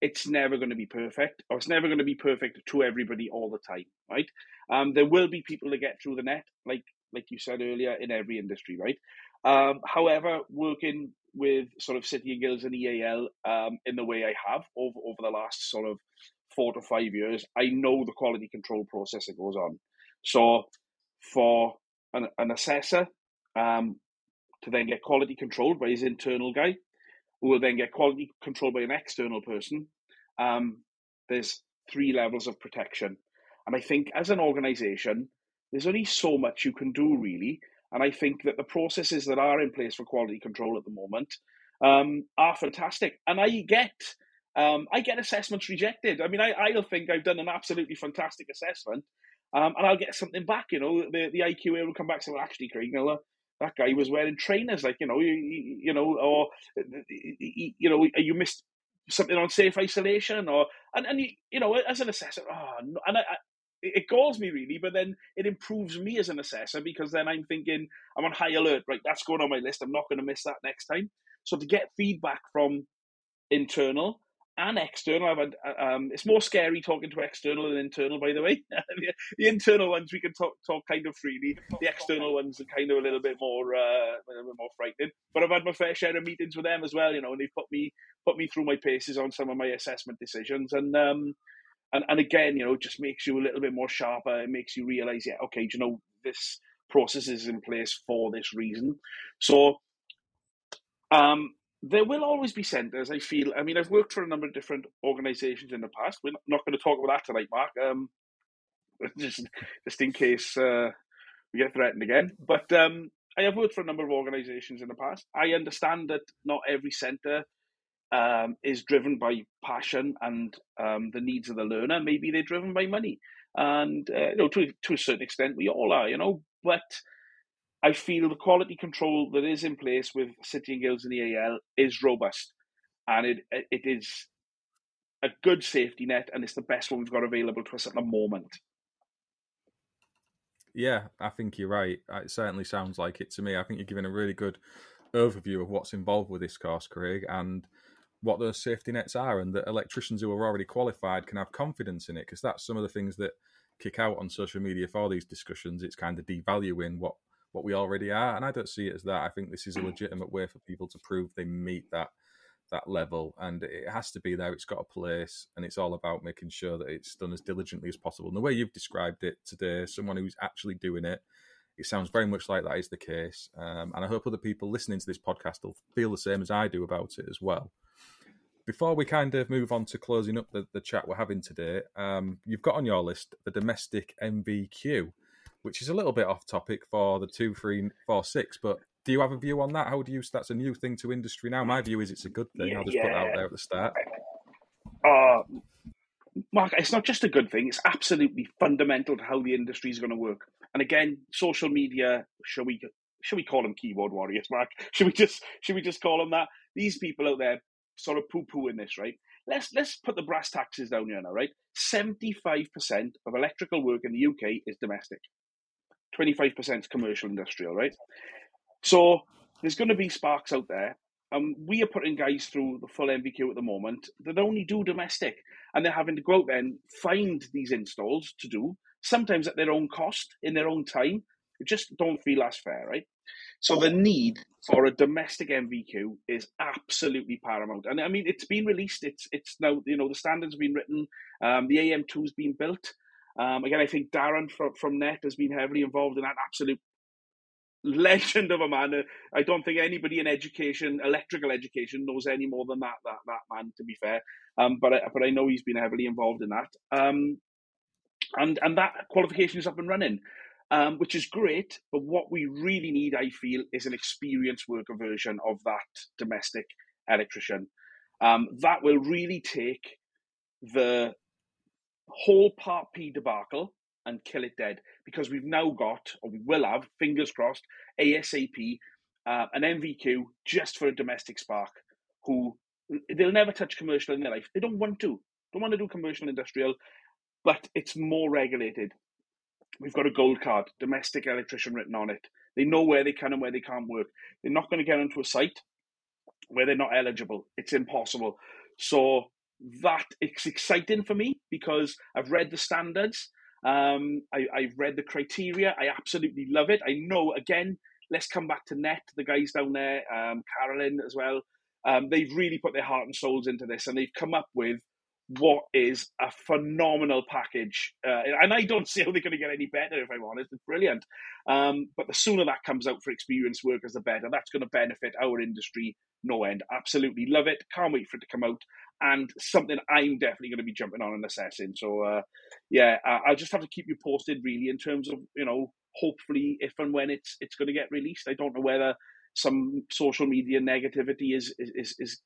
it's never going to be perfect, or it's never going to be perfect to everybody all the time, right? Um, there will be people that get through the net, like like you said earlier, in every industry, right? Um, however, working with sort of City and Guilds and EAL um, in the way I have over, over the last sort of four to five years, I know the quality control process that goes on. So for an, an assessor um, to then get quality controlled by his internal guy, who will then get quality controlled by an external person, um, there's three levels of protection. And I think as an organization, there's only so much you can do really and I think that the processes that are in place for quality control at the moment um, are fantastic. And I get um, I get assessments rejected. I mean, I, I'll think I've done an absolutely fantastic assessment, um, and I'll get something back. You know, the, the IQA will come back and say, well, actually, Craig, know, that guy was wearing trainers, like, you know, you, you know, or, you know, you missed something on safe isolation, or, and, and you, you know, as an assessor, oh, and I, it galls me really, but then it improves me as an assessor because then I'm thinking I'm on high alert. Right, that's going on my list. I'm not going to miss that next time. So to get feedback from internal and external, I've had, uh, um, it's more scary talking to external than internal. By the way, the internal ones we can talk talk kind of freely. The external ones are kind of a little bit more uh, a little bit more frightening. But I've had my fair share of meetings with them as well. You know, and they've put me put me through my paces on some of my assessment decisions and. Um, and and again, you know, it just makes you a little bit more sharper. It makes you realize, yeah, okay, you know, this process is in place for this reason. So, um, there will always be centres. I feel. I mean, I've worked for a number of different organisations in the past. We're not going to talk about that tonight, Mark. Um, just just in case uh, we get threatened again. But um, I have worked for a number of organisations in the past. I understand that not every centre um, is driven by passion and um, the needs of the learner. Maybe they're driven by money, and uh, you know, to to a certain extent, we all are. You know, but I feel the quality control that is in place with City and Guilds and EAL is robust, and it it is a good safety net, and it's the best one we've got available to us at the moment. Yeah, I think you're right. It certainly sounds like it to me. I think you're giving a really good overview of what's involved with this course, Craig, and what those safety nets are and that electricians who are already qualified can have confidence in it because that's some of the things that kick out on social media for these discussions it's kind of devaluing what what we already are. And I don't see it as that. I think this is a legitimate way for people to prove they meet that that level and it has to be there it's got a place and it's all about making sure that it's done as diligently as possible and the way you've described it today someone who's actually doing it it sounds very much like that is the case um, and i hope other people listening to this podcast will feel the same as i do about it as well before we kind of move on to closing up the, the chat we're having today um, you've got on your list the domestic NVQ which is a little bit off topic for the two, three, four, six. But do you have a view on that? How do you? That's a new thing to industry now. My view is it's a good thing. Yeah, I'll just yeah. put that out there at the start. Uh, Mark, it's not just a good thing; it's absolutely fundamental to how the industry is going to work. And again, social media. Shall we? Should we call them keyboard warriors, Mark? Should we just? Should we just call them that? These people out there sort of poo poo in this, right? Let's let's put the brass taxes down here now, right? Seventy-five percent of electrical work in the UK is domestic. Twenty-five percent is commercial industrial, right? So there's going to be sparks out there. Um, we are putting guys through the full NVQ at the moment that only do domestic, and they're having to go out there and find these installs to do, sometimes at their own cost, in their own time. We just don't feel as fair, right? So the need for a domestic NVQ is absolutely paramount. And I mean, it's been released. It's it's now you know the standards have been written. Um, the AM2 has been built. Um, again, I think Darren from from Net has been heavily involved in that. Absolute legend of a man. I don't think anybody in education, electrical education, knows any more than that that that man. To be fair, um, but I, but I know he's been heavily involved in that. Um, and and that qualification is up and running, um, which is great. But what we really need, I feel, is an experienced worker version of that domestic electrician. Um, that will really take the whole Part P debacle and kill it dead because we've now got, or we will have, fingers crossed, ASAP, uh, an NVQ just for a domestic spark who they'll never touch commercial in their life. They don't want to. Don't want to do commercial industrial, but it's more regulated. We've got a gold card, domestic electrician written on it. They know where they can and where they can't work. They're not going to get onto a site where they're not eligible. It's impossible. So that it's exciting for me because I've read the standards. Um, I, I've read the criteria. I absolutely love it. I know, again, let's come back to Net, the guys down there, um, Carolyn as well. Um, they've really put their heart and souls into this and they've come up with what is a phenomenal package. Uh, and I don't see how they're going to get any better, if I'm honest. It's brilliant. Um, but the sooner that comes out for experienced workers, the better. That's going to benefit our industry no end. Absolutely love it. Can't wait for it to come out. And something I'm definitely going to be jumping on and assessing. So, uh, yeah, I'll just have to keep you posted, really, in terms of, you know, hopefully if and when it's it's going to get released. I don't know whether some social media negativity is is, is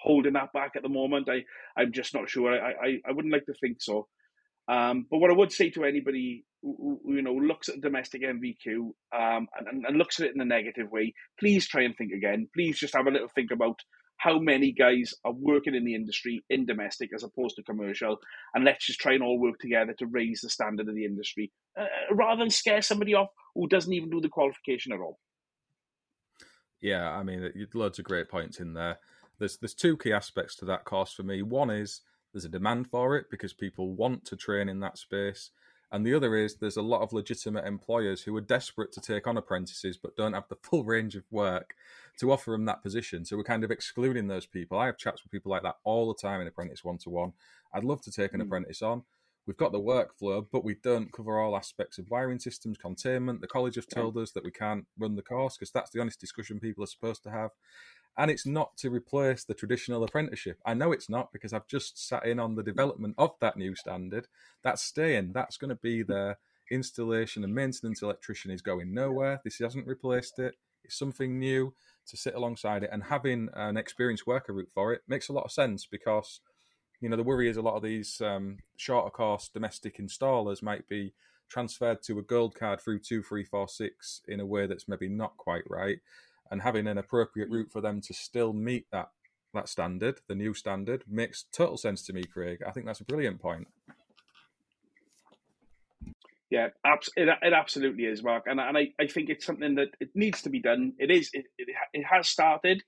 holding that back at the moment. I, I'm just not sure. I, I, I wouldn't like to think so. Um, but what I would say to anybody who, who you know looks at domestic NVQ um, and, and looks at it in a negative way, please try and think again. Please just have a little think about how many guys are working in the industry in domestic as opposed to commercial, and let's just try and all work together to raise the standard of the industry uh, rather than scare somebody off who doesn't even do the qualification at all. Yeah, I mean, loads of great points in there there's there's two key aspects to that course for me. One is there's a demand for it because people want to train in that space. And the other is there's a lot of legitimate employers who are desperate to take on apprentices but don't have the full range of work to offer them that position. So we're kind of excluding those people. I have chats with people like that all the time in apprentice one to one. I'd love to take an mm. apprentice on. We've got the workflow, but we don't cover all aspects of wiring systems, containment. The college have told us that we can't run the course because that's the honest discussion people are supposed to have and it's not to replace the traditional apprenticeship. I know it's not because I've just sat in on the development of that new standard. That's staying. That's going to be there. Installation and maintenance electrician is going nowhere. This hasn't replaced it. It's something new to sit alongside it, and having an experienced worker route for it makes a lot of sense because you know the worry is a lot of these um, shorter course domestic installers might be transferred to a gold card through two, three, four, six in a way that's maybe not quite right and having an appropriate route for them to still meet that that standard, the new standard, makes total sense to me, Craig. I think that's a brilliant point. Yeah, it, it absolutely is, Mark, and and I, I think it's something that it needs to be done. It is it, it, it has started,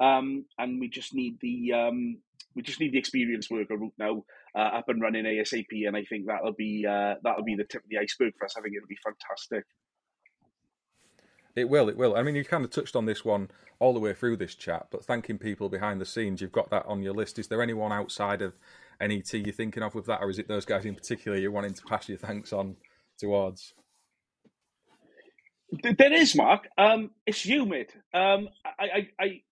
um, and we just need the um, we just need the experienced worker route now uh, up and running ASAP, and I think that'll be uh, that'll be the tip of the iceberg for us. I think it'll be fantastic. It will, it will. I mean, you kind of touched on this one all the way through this chat, but thanking people behind the scenes, you've got that on your list. Is there anyone outside of NET you're thinking of with that, or is it those guys in particular you're wanting to pass your thanks on towards? There is, Mark. Um, it's you, mate. Um, I, I, I,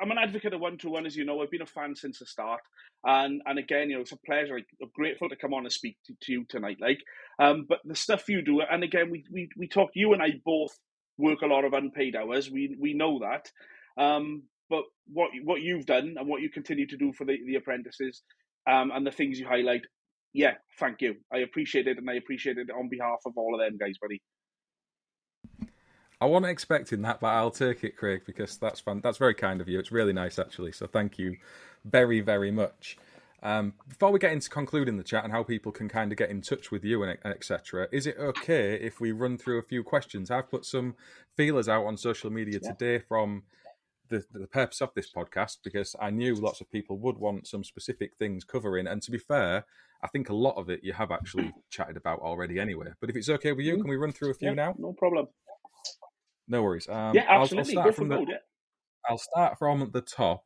I'm an advocate of one to one, as you know. I've been a fan since the start, and and again, you know, it's a pleasure. I'm grateful to come on and speak to, to you tonight. Like, um, but the stuff you do, and again, we we we talk. You and I both work a lot of unpaid hours. We we know that. Um, but what what you've done and what you continue to do for the, the apprentices um, and the things you highlight, yeah, thank you. I appreciate it, and I appreciate it on behalf of all of them guys, buddy. I wasn't expecting that, but I'll take it, Craig, because that's fun. That's very kind of you. It's really nice, actually. So thank you very, very much. Um, before we get into concluding the chat and how people can kind of get in touch with you and etc., is it okay if we run through a few questions? I've put some feelers out on social media yeah. today from the, the purpose of this podcast because I knew lots of people would want some specific things covering. And to be fair, I think a lot of it you have actually chatted about already anyway. But if it's okay with you, mm-hmm. can we run through a few yeah, now? No problem. No worries. Um, yeah, absolutely. I'll, I'll start from the. I'll start from the top.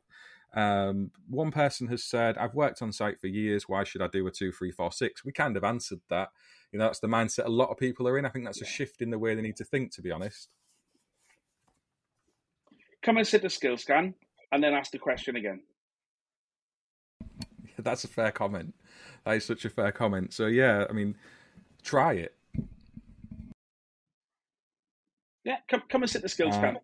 Um, one person has said, I've worked on site for years. Why should I do a two, three, four, six? We kind of answered that. You know, that's the mindset a lot of people are in. I think that's a shift in the way they need to think, to be honest. Come and sit the skill scan and then ask the question again. that's a fair comment. That is such a fair comment. So, yeah, I mean, try it. Yeah, come, come and sit the skill uh, scan.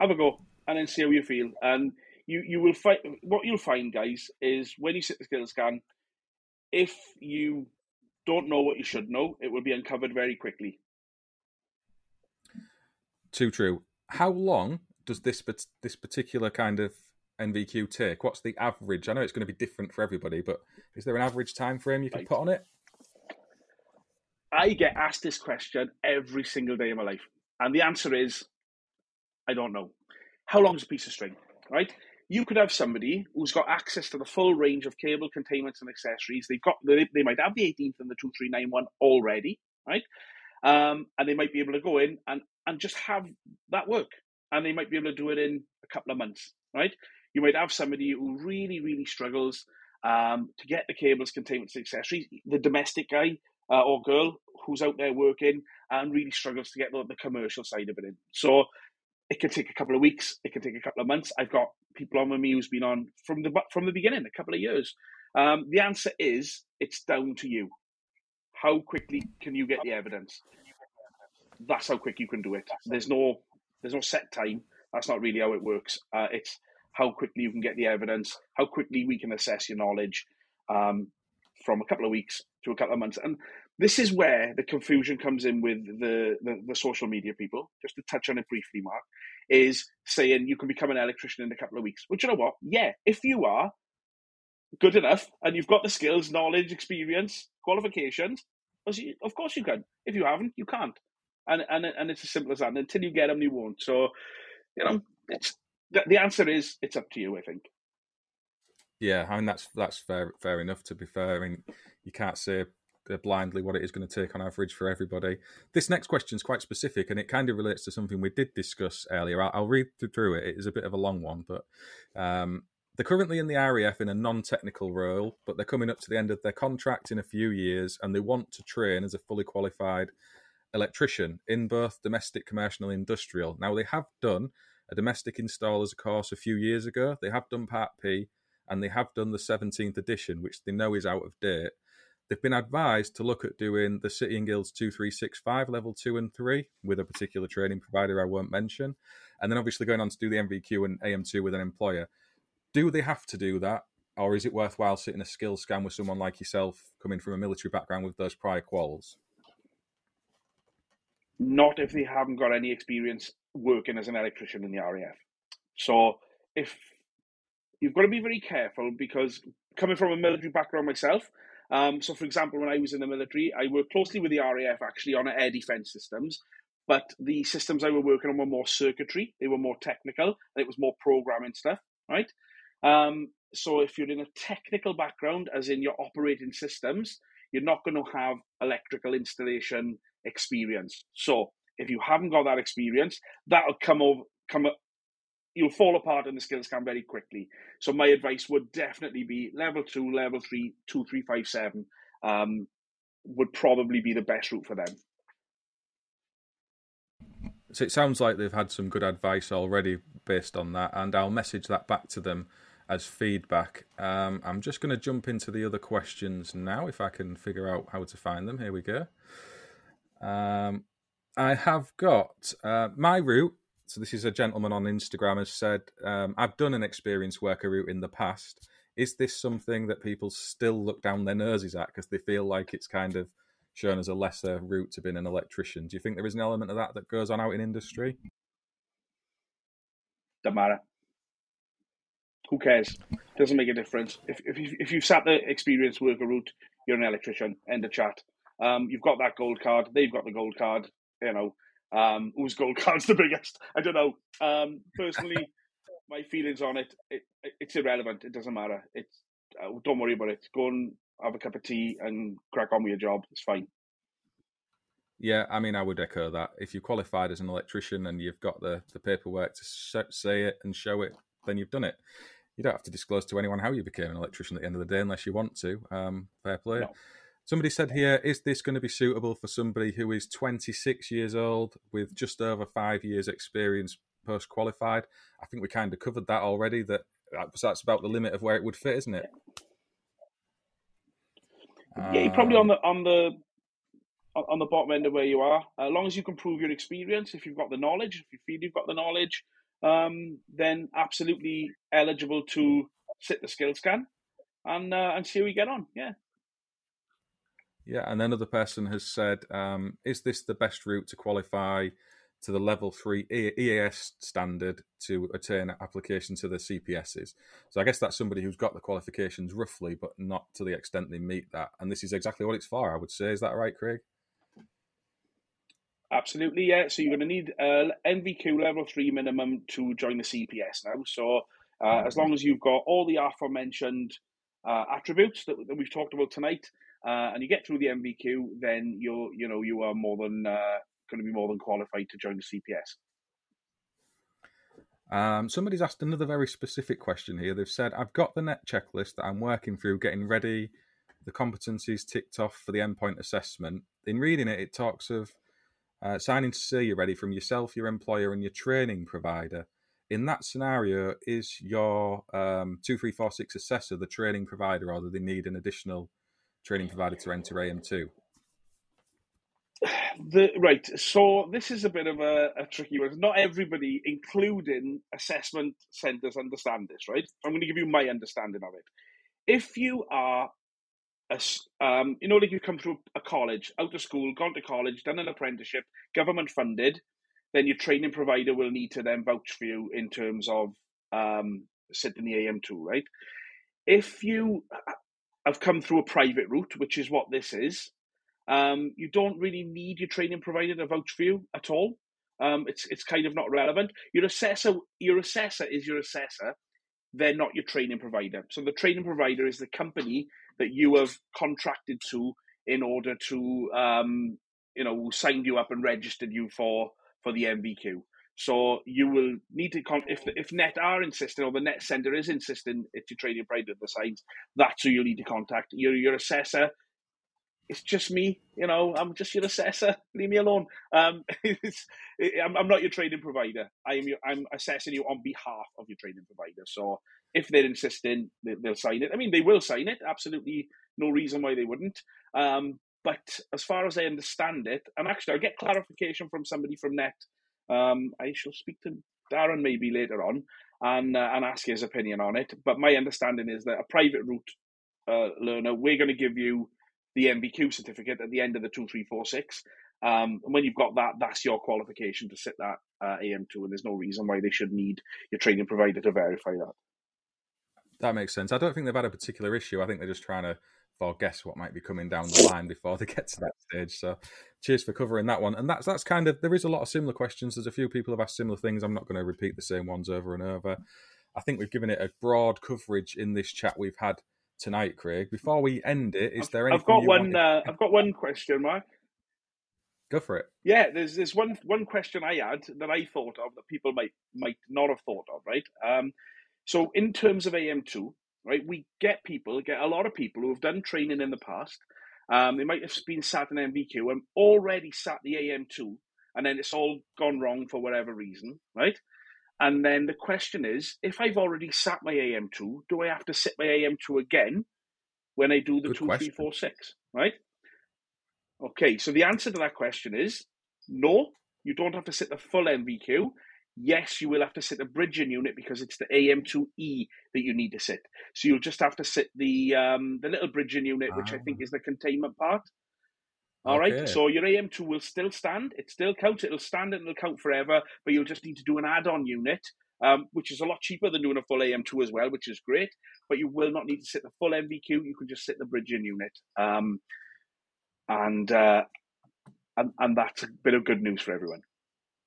Have a go and then see how you feel. And you you will find what you'll find, guys, is when you sit the skill scan, if you don't know what you should know, it will be uncovered very quickly. Too true. How long does this this particular kind of NVQ take? What's the average? I know it's going to be different for everybody, but is there an average time frame you can right. put on it? I get asked this question every single day of my life, and the answer is, I don't know. How long is a piece of string? Right? You could have somebody who's got access to the full range of cable containments and accessories. They've got they, they might have the 18th and the 2391 already, right? Um, and they might be able to go in and and just have that work, and they might be able to do it in a couple of months, right? You might have somebody who really really struggles um, to get the cables, containments, and accessories. The domestic guy uh, or girl who's out there working and really struggles to get the, the commercial side of it in. So it can take a couple of weeks. It can take a couple of months. I've got people on with me who's been on from the from the beginning, a couple of years. Um, the answer is it's down to you. How quickly can you get the evidence? That's how quick you can do it. There's no there's no set time. That's not really how it works. Uh, it's how quickly you can get the evidence, how quickly we can assess your knowledge um, from a couple of weeks to a couple of months. And this is where the confusion comes in with the, the, the, social media people. Just to touch on it briefly, Mark, is saying you can become an electrician in a couple of weeks. Which you know what? Yeah, if you are good enough and you've got the skills, knowledge, experience, qualifications, of course you can. If you haven't, you can't. And and and it's as simple as that. Until you get them, you won't. So, you know, it's the, the answer is it's up to you. I think. Yeah, I mean that's that's fair fair enough. To be fair, I mean you can't say blindly what it is going to take on average for everybody. This next question is quite specific and it kind of relates to something we did discuss earlier. I'll, I'll read through it. It is a bit of a long one, but um, they're currently in the RAF in a non technical role, but they're coming up to the end of their contract in a few years and they want to train as a fully qualified electrician in both domestic, commercial, and industrial. Now, they have done a domestic installers course a few years ago, they have done Part P, and they have done the 17th edition, which they know is out of date they've been advised to look at doing the City and Guilds 2365 level 2 and 3 with a particular training provider I won't mention. And then obviously going on to do the NVQ and AM2 with an employer. Do they have to do that? Or is it worthwhile sitting a skill scan with someone like yourself coming from a military background with those prior quals? Not if they haven't got any experience working as an electrician in the RAF. So if you've got to be very careful because coming from a military background myself, um, so, for example, when I was in the military, I worked closely with the RAF actually on air defense systems, but the systems I were working on were more circuitry, they were more technical, and it was more programming stuff, right? Um, so, if you're in a technical background, as in your operating systems, you're not going to have electrical installation experience. So, If you haven't got that experience, that'll come over, come you'll fall apart in the skills scan very quickly. So my advice would definitely be level two, level three, two, three, five, seven um, would probably be the best route for them. So it sounds like they've had some good advice already based on that, and I'll message that back to them as feedback. Um, I'm just going to jump into the other questions now, if I can figure out how to find them. Here we go. Um, I have got uh, my route so this is a gentleman on Instagram has said, um, "I've done an experienced worker route in the past. Is this something that people still look down their noses at because they feel like it's kind of shown as a lesser route to being an electrician? Do you think there is an element of that that goes on out in industry? Doesn't matter. Who cares? Doesn't make a difference. If if you, if you've sat the experienced worker route, you're an electrician. End of chat. Um, you've got that gold card. They've got the gold card. You know, um, whose gold card's the biggest? I don't know. Um, personally, my feelings on it, it, it's irrelevant. It doesn't matter. It's uh, don't worry about it. Go and have a cup of tea and crack on with your job. It's fine. Yeah, I mean, I would echo that. If you're qualified as an electrician and you've got the, the paperwork to say it and show it, then you've done it. You don't have to disclose to anyone how you became an electrician at the end of the day unless you want to. Um, fair play. No. Somebody said here, is this going to be suitable for somebody who is 26 years old with just over five years' experience post qualified? I think we kind of covered that already. That that's about the limit of where it would fit, isn't it? Yeah, you're probably on the on the on the bottom end of where you are. As long as you can prove your experience, if you've got the knowledge, if you feel you've got the knowledge, um, then absolutely eligible to sit the skill scan and uh, and see how we get on. Yeah. Yeah, and another person has said, um, "Is this the best route to qualify to the level three EAS standard to attain an application to the CPSs?" So I guess that's somebody who's got the qualifications roughly, but not to the extent they meet that. And this is exactly what it's for. I would say, is that right, Craig? Absolutely, yeah. So you're going to need uh, NVQ level three minimum to join the CPS now. So uh, as long as you've got all the aforementioned uh, attributes that, that we've talked about tonight uh, and you get through the NVQ, then you're you know you are more than uh, going to be more than qualified to join the CPS. Um, somebody's asked another very specific question here. They've said, "I've got the NET checklist that I'm working through, getting ready, the competencies ticked off for the endpoint assessment. In reading it, it talks of uh, signing to say you're ready from yourself, your employer, and your training provider. In that scenario, is your um, two three four six assessor the training provider, or do they need an additional training provider to enter AM2? The, right, so this is a bit of a, a, tricky one. Not everybody, including assessment centres, understand this, right? I'm going to give you my understanding of it. If you are, a, um, you know, like you come through a college, out of school, gone to college, done an apprenticeship, government funded, then your training provider will need to then vouch for you in terms of um, sitting the AM2, right? If you have come through a private route, which is what this is, um, you don't really need your training provider to vouch for you at all. Um, it's it's kind of not relevant. Your assessor, your assessor is your assessor. They're not your training provider. So the training provider is the company that you have contracted to in order to um, you know signed you up and registered you for for the NVQ. So you will need to con- if if Net are insisting or the Net Centre is insisting it's your training provider of the signs, that's who you need to contact. Your your assessor. It's just me, you know. I'm just your assessor. Leave me alone. Um, I'm, I'm not your training provider. I am your, I'm assessing you on behalf of your training provider. So if they're insisting, they, will sign it. I mean, they will sign it. Absolutely, no reason why they wouldn't. Um, but as far as I understand it, and actually, I'll get clarification from somebody from Net um, I shall speak to Darren maybe later on and uh, and ask his opinion on it. But my understanding is that a private route uh, learner, we're going to give you the NVQ certificate at the end of the two three four six. Um, and when you've got that, that's your qualification to sit that uh, AM2, and there's no reason why they should need your training provider to verify that. That makes sense. I don't think they've had a particular issue. I think they're just trying to or guess what might be coming down the line before they get to that stage. So, cheers for covering that one. And that's that's kind of there is a lot of similar questions. There's a few people have asked similar things. I'm not going to repeat the same ones over and over. I think we've given it a broad coverage in this chat we've had tonight, Craig. Before we end it, is there anything? I've got one. Uh, I've got one question, Mark. Go for it. Yeah, there's there's one one question I had that I thought of that people might might not have thought of, right? Um, so in terms of AM2, right, we get people, get a lot of people who have done training in the past. Um, they might have been sat in NVQ and already sat the AM2, and then it's all gone wrong for whatever reason, right? And then the question is, if I've already sat my AM2, do I have to sit my AM2 again when I do the Good two, question. three, four, six, right? Okay, so the answer to that question is no, you don't have to sit the full NVQ. Yes, you will have to sit the bridging unit because it's the AM2E that you need to sit. So you'll just have to sit the um, the little bridging unit, which I think Ah. is the containment part. All right, Okay. so your AM2 will still stand. It still counts. It'll stand and it'll count forever, but you'll just need to do an add-on unit, um, which is a lot cheaper than doing a full AM2 as well, which is great. But you will not need to sit the full NVQ. You can just sit the bridging unit, um, and, uh, and and that's a bit of good news for everyone.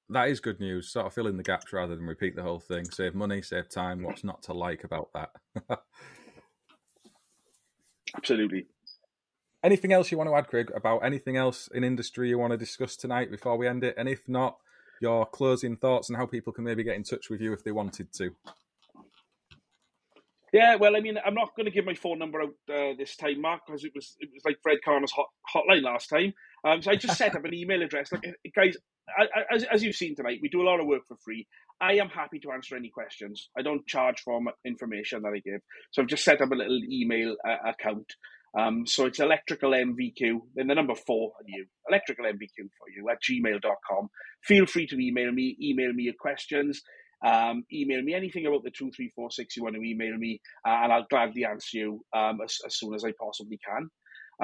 That is good news. Sort of fill in the gaps rather than repeat the whole thing. Save money, save time. What's not to like about that? Absolutely. anything else you want to add, Craig, about anything else in industry you want to discuss tonight before we end it? And if not, your closing thoughts and how people can maybe get in touch with you if they wanted to. Yeah, well, I mean, I'm not going to give my phone number out uh, this time, Mark, because it was it was like Fred Carner's hot, hotline last time. Um, so I just set up an email address. Like, eh, guys, I, as, as you've seen tonight, we do a lot of work for free. I am happy to answer any questions. I don't charge for information that I give. So I've just set up a little email uh, account. Um, so it's electrical NVQ, then the number four and you, electrical NVQ for you at gmail.com. Feel free to email me, email me your questions. Um, email me anything about the 2346 you want to email me, uh, and I'll gladly answer you um, as, as soon as I possibly can.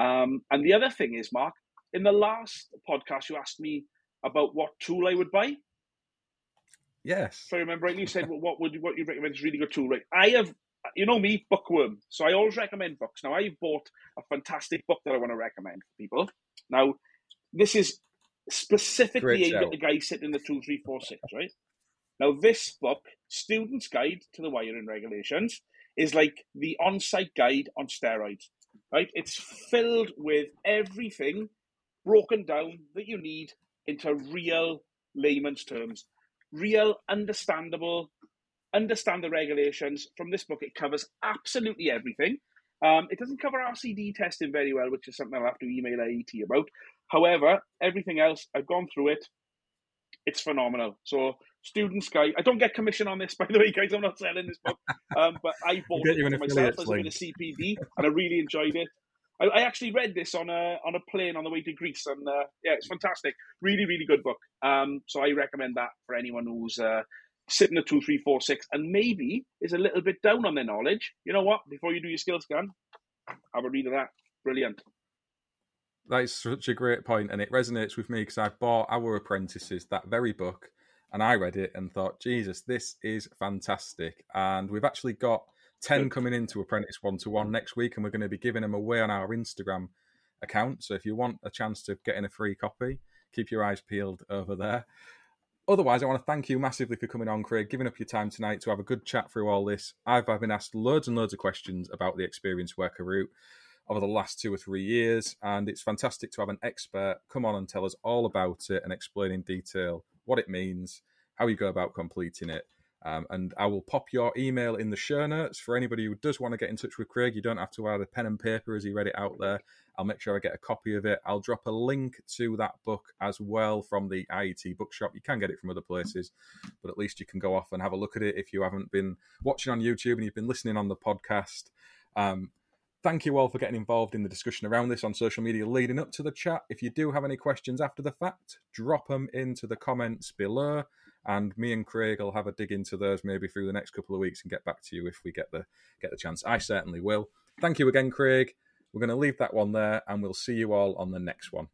Um, and the other thing is, Mark, in the last podcast, you asked me about what tool I would buy. Yes. If I remember rightly, you said well, what would what you recommend is a really good tool, right? I have, you know me, bookworm, so I always recommend books. Now I've bought a fantastic book that I want to recommend for people. Now, this is specifically aimed at the guy sitting in the two, three, four, six, right? Now, this book, Student's Guide to the Wiring Regulations, is like the on-site guide on steroids, right? It's filled with everything broken down that you need into real layman's terms, real understandable, understand the regulations. From this book, it covers absolutely everything. Um, it doesn't cover RCD testing very well, which is something I'll have to email IET about. However, everything else, I've gone through it. It's phenomenal. So, Students Guide. I don't get commission on this, by the way, guys. I'm not selling this book, um, but I bought it you an for myself as a bit of CPD, and I really enjoyed it. I, I actually read this on a on a plane on the way to Greece, and uh, yeah, it's fantastic. Really, really good book. Um, so I recommend that for anyone who's uh, sitting at two, three, four, six, and maybe is a little bit down on their knowledge. You know what? Before you do your skill scan, have a read of that. Brilliant. That is such a great point, and it resonates with me because I bought Our Apprentices, that very book, and I read it and thought, Jesus, this is fantastic. And we've actually got 10 Good. coming into Apprentice One to One next week, and we're going to be giving them away on our Instagram account. So if you want a chance to get in a free copy, keep your eyes peeled over there. Otherwise, I want to thank you massively for coming on, Craig, giving up your time tonight to have a good chat through all this. I've, I've been asked loads and loads of questions about the experienced worker route over the last two or three years, and it's fantastic to have an expert come on and tell us all about it and explain in detail what it means, how you go about completing it. Um, and I will pop your email in the show notes for anybody who does want to get in touch with Craig. You don't have to add a pen and paper as he read it out there. I'll make sure I get a copy of it. I'll drop a link to that book as well from the IET bookshop. You can get it from other places, but at least you can go off and have a look at it if you haven't been watching on YouTube and you've been listening on the podcast. Um, thank you all for getting involved in the discussion around this on social media leading up to the chat. If you do have any questions after the fact, drop them into the comments below, and me and Craig will have a dig into those maybe through the next couple of weeks and get back to you if we get the get the chance. I certainly will. Thank you again, Craig. We're going to leave that one there, and we'll see you all on the next one.